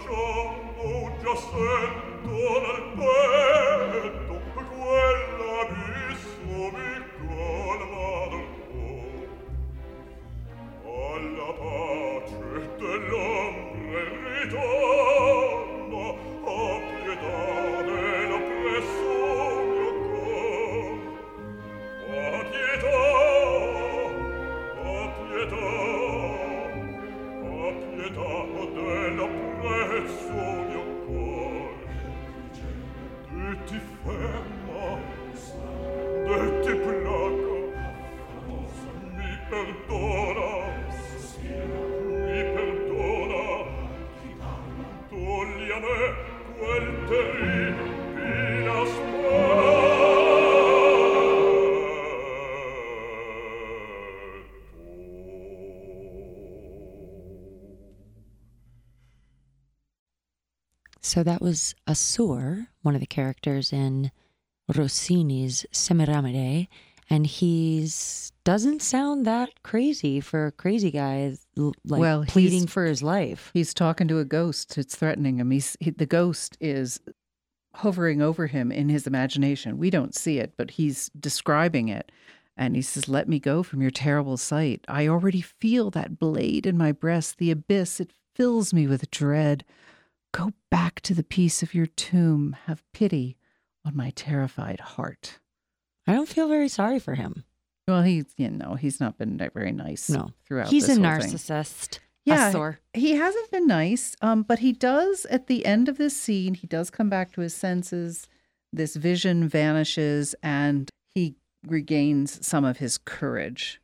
già sento nel petto quell'abisso mi colma dal cuor alla pace dell'ombre ritorno So that was Assur, one of the characters in Rossini's Semiramide, and he's doesn't sound that crazy for a crazy guy, like Well, pleading for his life. He's talking to a ghost. It's threatening him. He's he, the ghost is hovering over him in his imagination. We don't see it, but he's describing it. And he says, Let me go from your terrible sight. I already feel that blade in my breast, the abyss. It fills me with dread. Go back to the peace of your tomb. Have pity on my terrified heart. I don't feel very sorry for him. Well, he's, you know, he's not been very nice No. throughout He's a whole thing. narcissist. Yeah, he hasn't been nice, um, but he does at the end of this scene, he does come back to his senses. This vision vanishes and he regains some of his courage.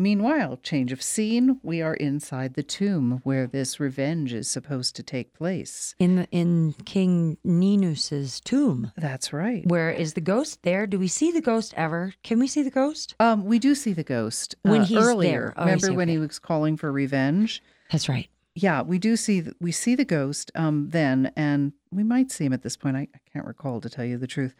Meanwhile, change of scene, we are inside the tomb where this revenge is supposed to take place. in the, in King Ninus's tomb. That's right. Where is the ghost there? Do we see the ghost ever? Can we see the ghost? Um, we do see the ghost When uh, he's earlier. there. Oh, Remember when he was calling for revenge? That's right. yeah, we do see th- we see the ghost um then, and we might see him at this point. I, I can't recall to tell you the truth,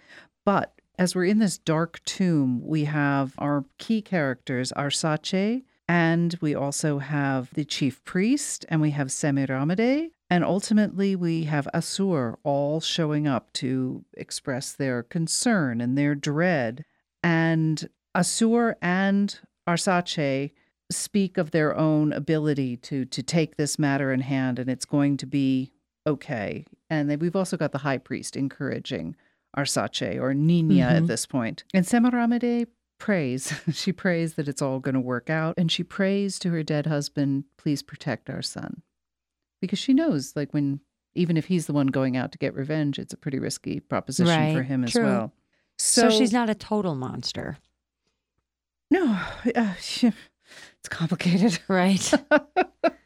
but as we're in this dark tomb, we have our key characters, Arsace, and we also have the chief priest, and we have Semiramide, and ultimately we have Assur all showing up to express their concern and their dread, and Assur and Arsace speak of their own ability to to take this matter in hand and it's going to be okay. And we've also got the high priest encouraging arsace or ninia at Mhm. this point and Semiramide prays she prays that it's all going to work out and she prays to her dead husband please protect our son because she knows like when even if he's the one going out to get revenge it's a pretty risky proposition for Right, him as true. well So, she's not a total monster, no uh, it's complicated right?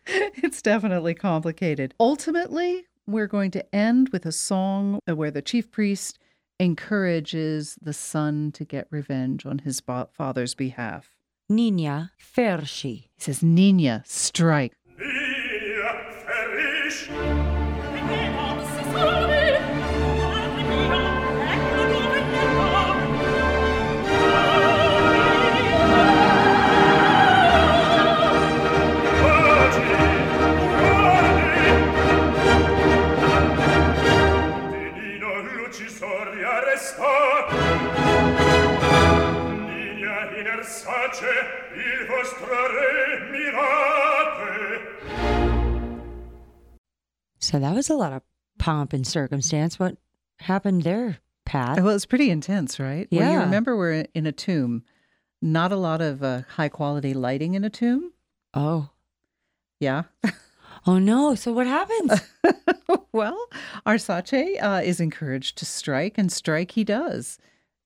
it's definitely complicated. Ultimately, we're going to end with a song where the chief priest encourages the son to get revenge on his ba- father's behalf. Ninia ferisci. He says, Ninia, strike. Via, ferisci, in il vostro re mirate. So that was a lot of pomp and circumstance. What happened there, Pat? Well, it's pretty intense, right? Well, you Yeah. remember we're in a tomb. Not a lot of uh, high quality lighting in a tomb. Oh, Yeah. oh no! So what happens? well, Arsace uh, is encouraged to strike, and strike he does.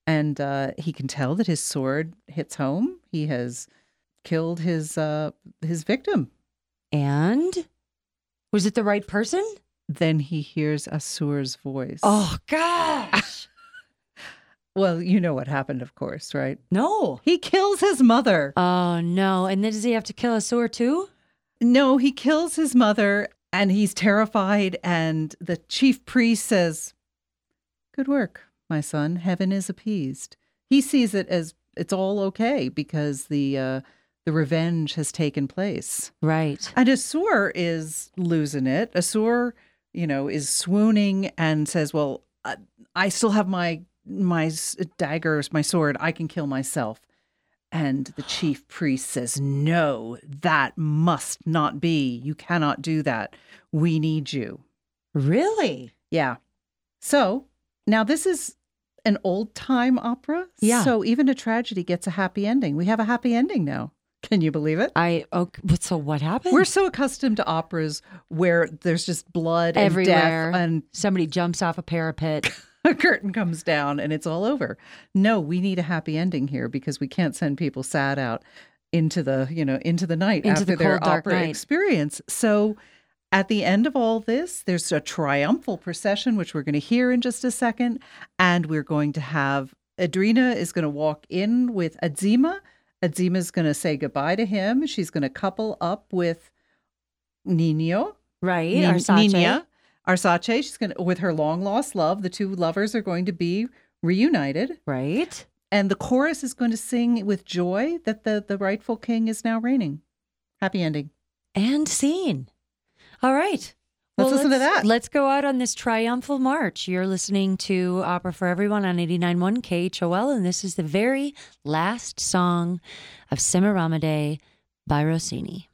And uh, he can tell that his sword hits home. He has killed his uh, his victim. and was it the right person? Then he hears Assur's voice. Oh gosh, well, you know what happened, of course, right? no! He kills his mother. Oh no! And then does he have to kill Assur too? No, he kills his mother, and he's terrified. And the chief priest says, "Good work, my son. Heaven is appeased." He sees it as it's all okay because the uh, the revenge has taken place. Right. And Assur is losing it. Assur, you know, is swooning and says, "Well, I, I still have my my daggers, my sword. I can kill myself." And the chief priest says, "No, that must not be. You cannot do that. We need you." Really? Yeah. So now this is an old time opera. Yeah. So even a tragedy gets a happy ending. We have a happy ending now. Can you believe it? I okay. but So what happened? We're so accustomed to operas where there's just blood and Everywhere. death and Somebody jumps off a parapet. a curtain comes down and it's all over. No, we need a happy ending here because we can't send people sad out into the, you know, into the night Into after the their cold, dark opera night. experience. So at the end of all this, there's a triumphal procession, which we're going to hear in just a second. And we're going to have Idreno is going to walk in with Azema. Azema's going to say goodbye to him. She's going to couple up with Nino. Right. Nin- Arsace. Ninia. Arsace, she's going to, with her long lost love, the two lovers are going to be reunited. Right? And the chorus is going to sing with joy that the, the rightful king is now reigning. Happy ending. And scene. All right. Let's listen to that. Let's go out on this triumphal march. You're listening to Opera for Everyone on 89.1 KHOL, and this is the very last song of Semiramide by Rossini.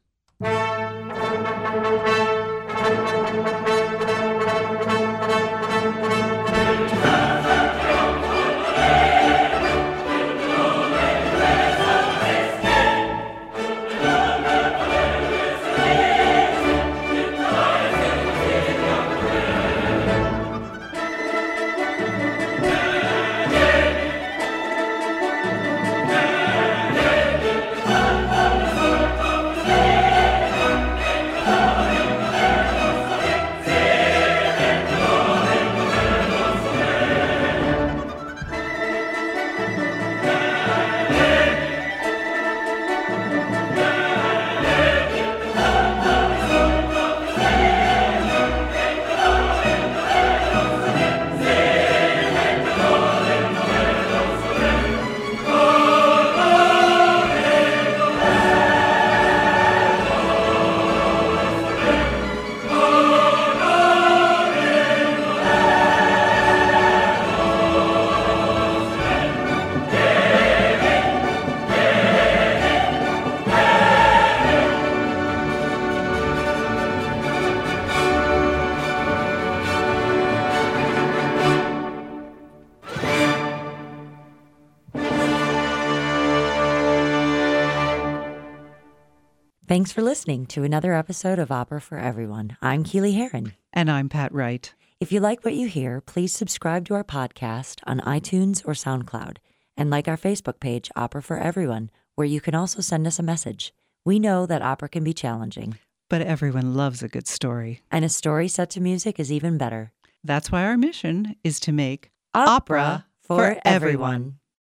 Thanks for listening to another episode of Opera for Everyone. I'm Keely Heron. And I'm Pat Wright. If you like what you hear, please subscribe to our podcast on iTunes or SoundCloud and like our Facebook page, Opera for Everyone, where you can also send us a message. We know that opera can be challenging, But everyone loves a good story. and a story set to music is even better. That's why our mission is to make Opera for everyone.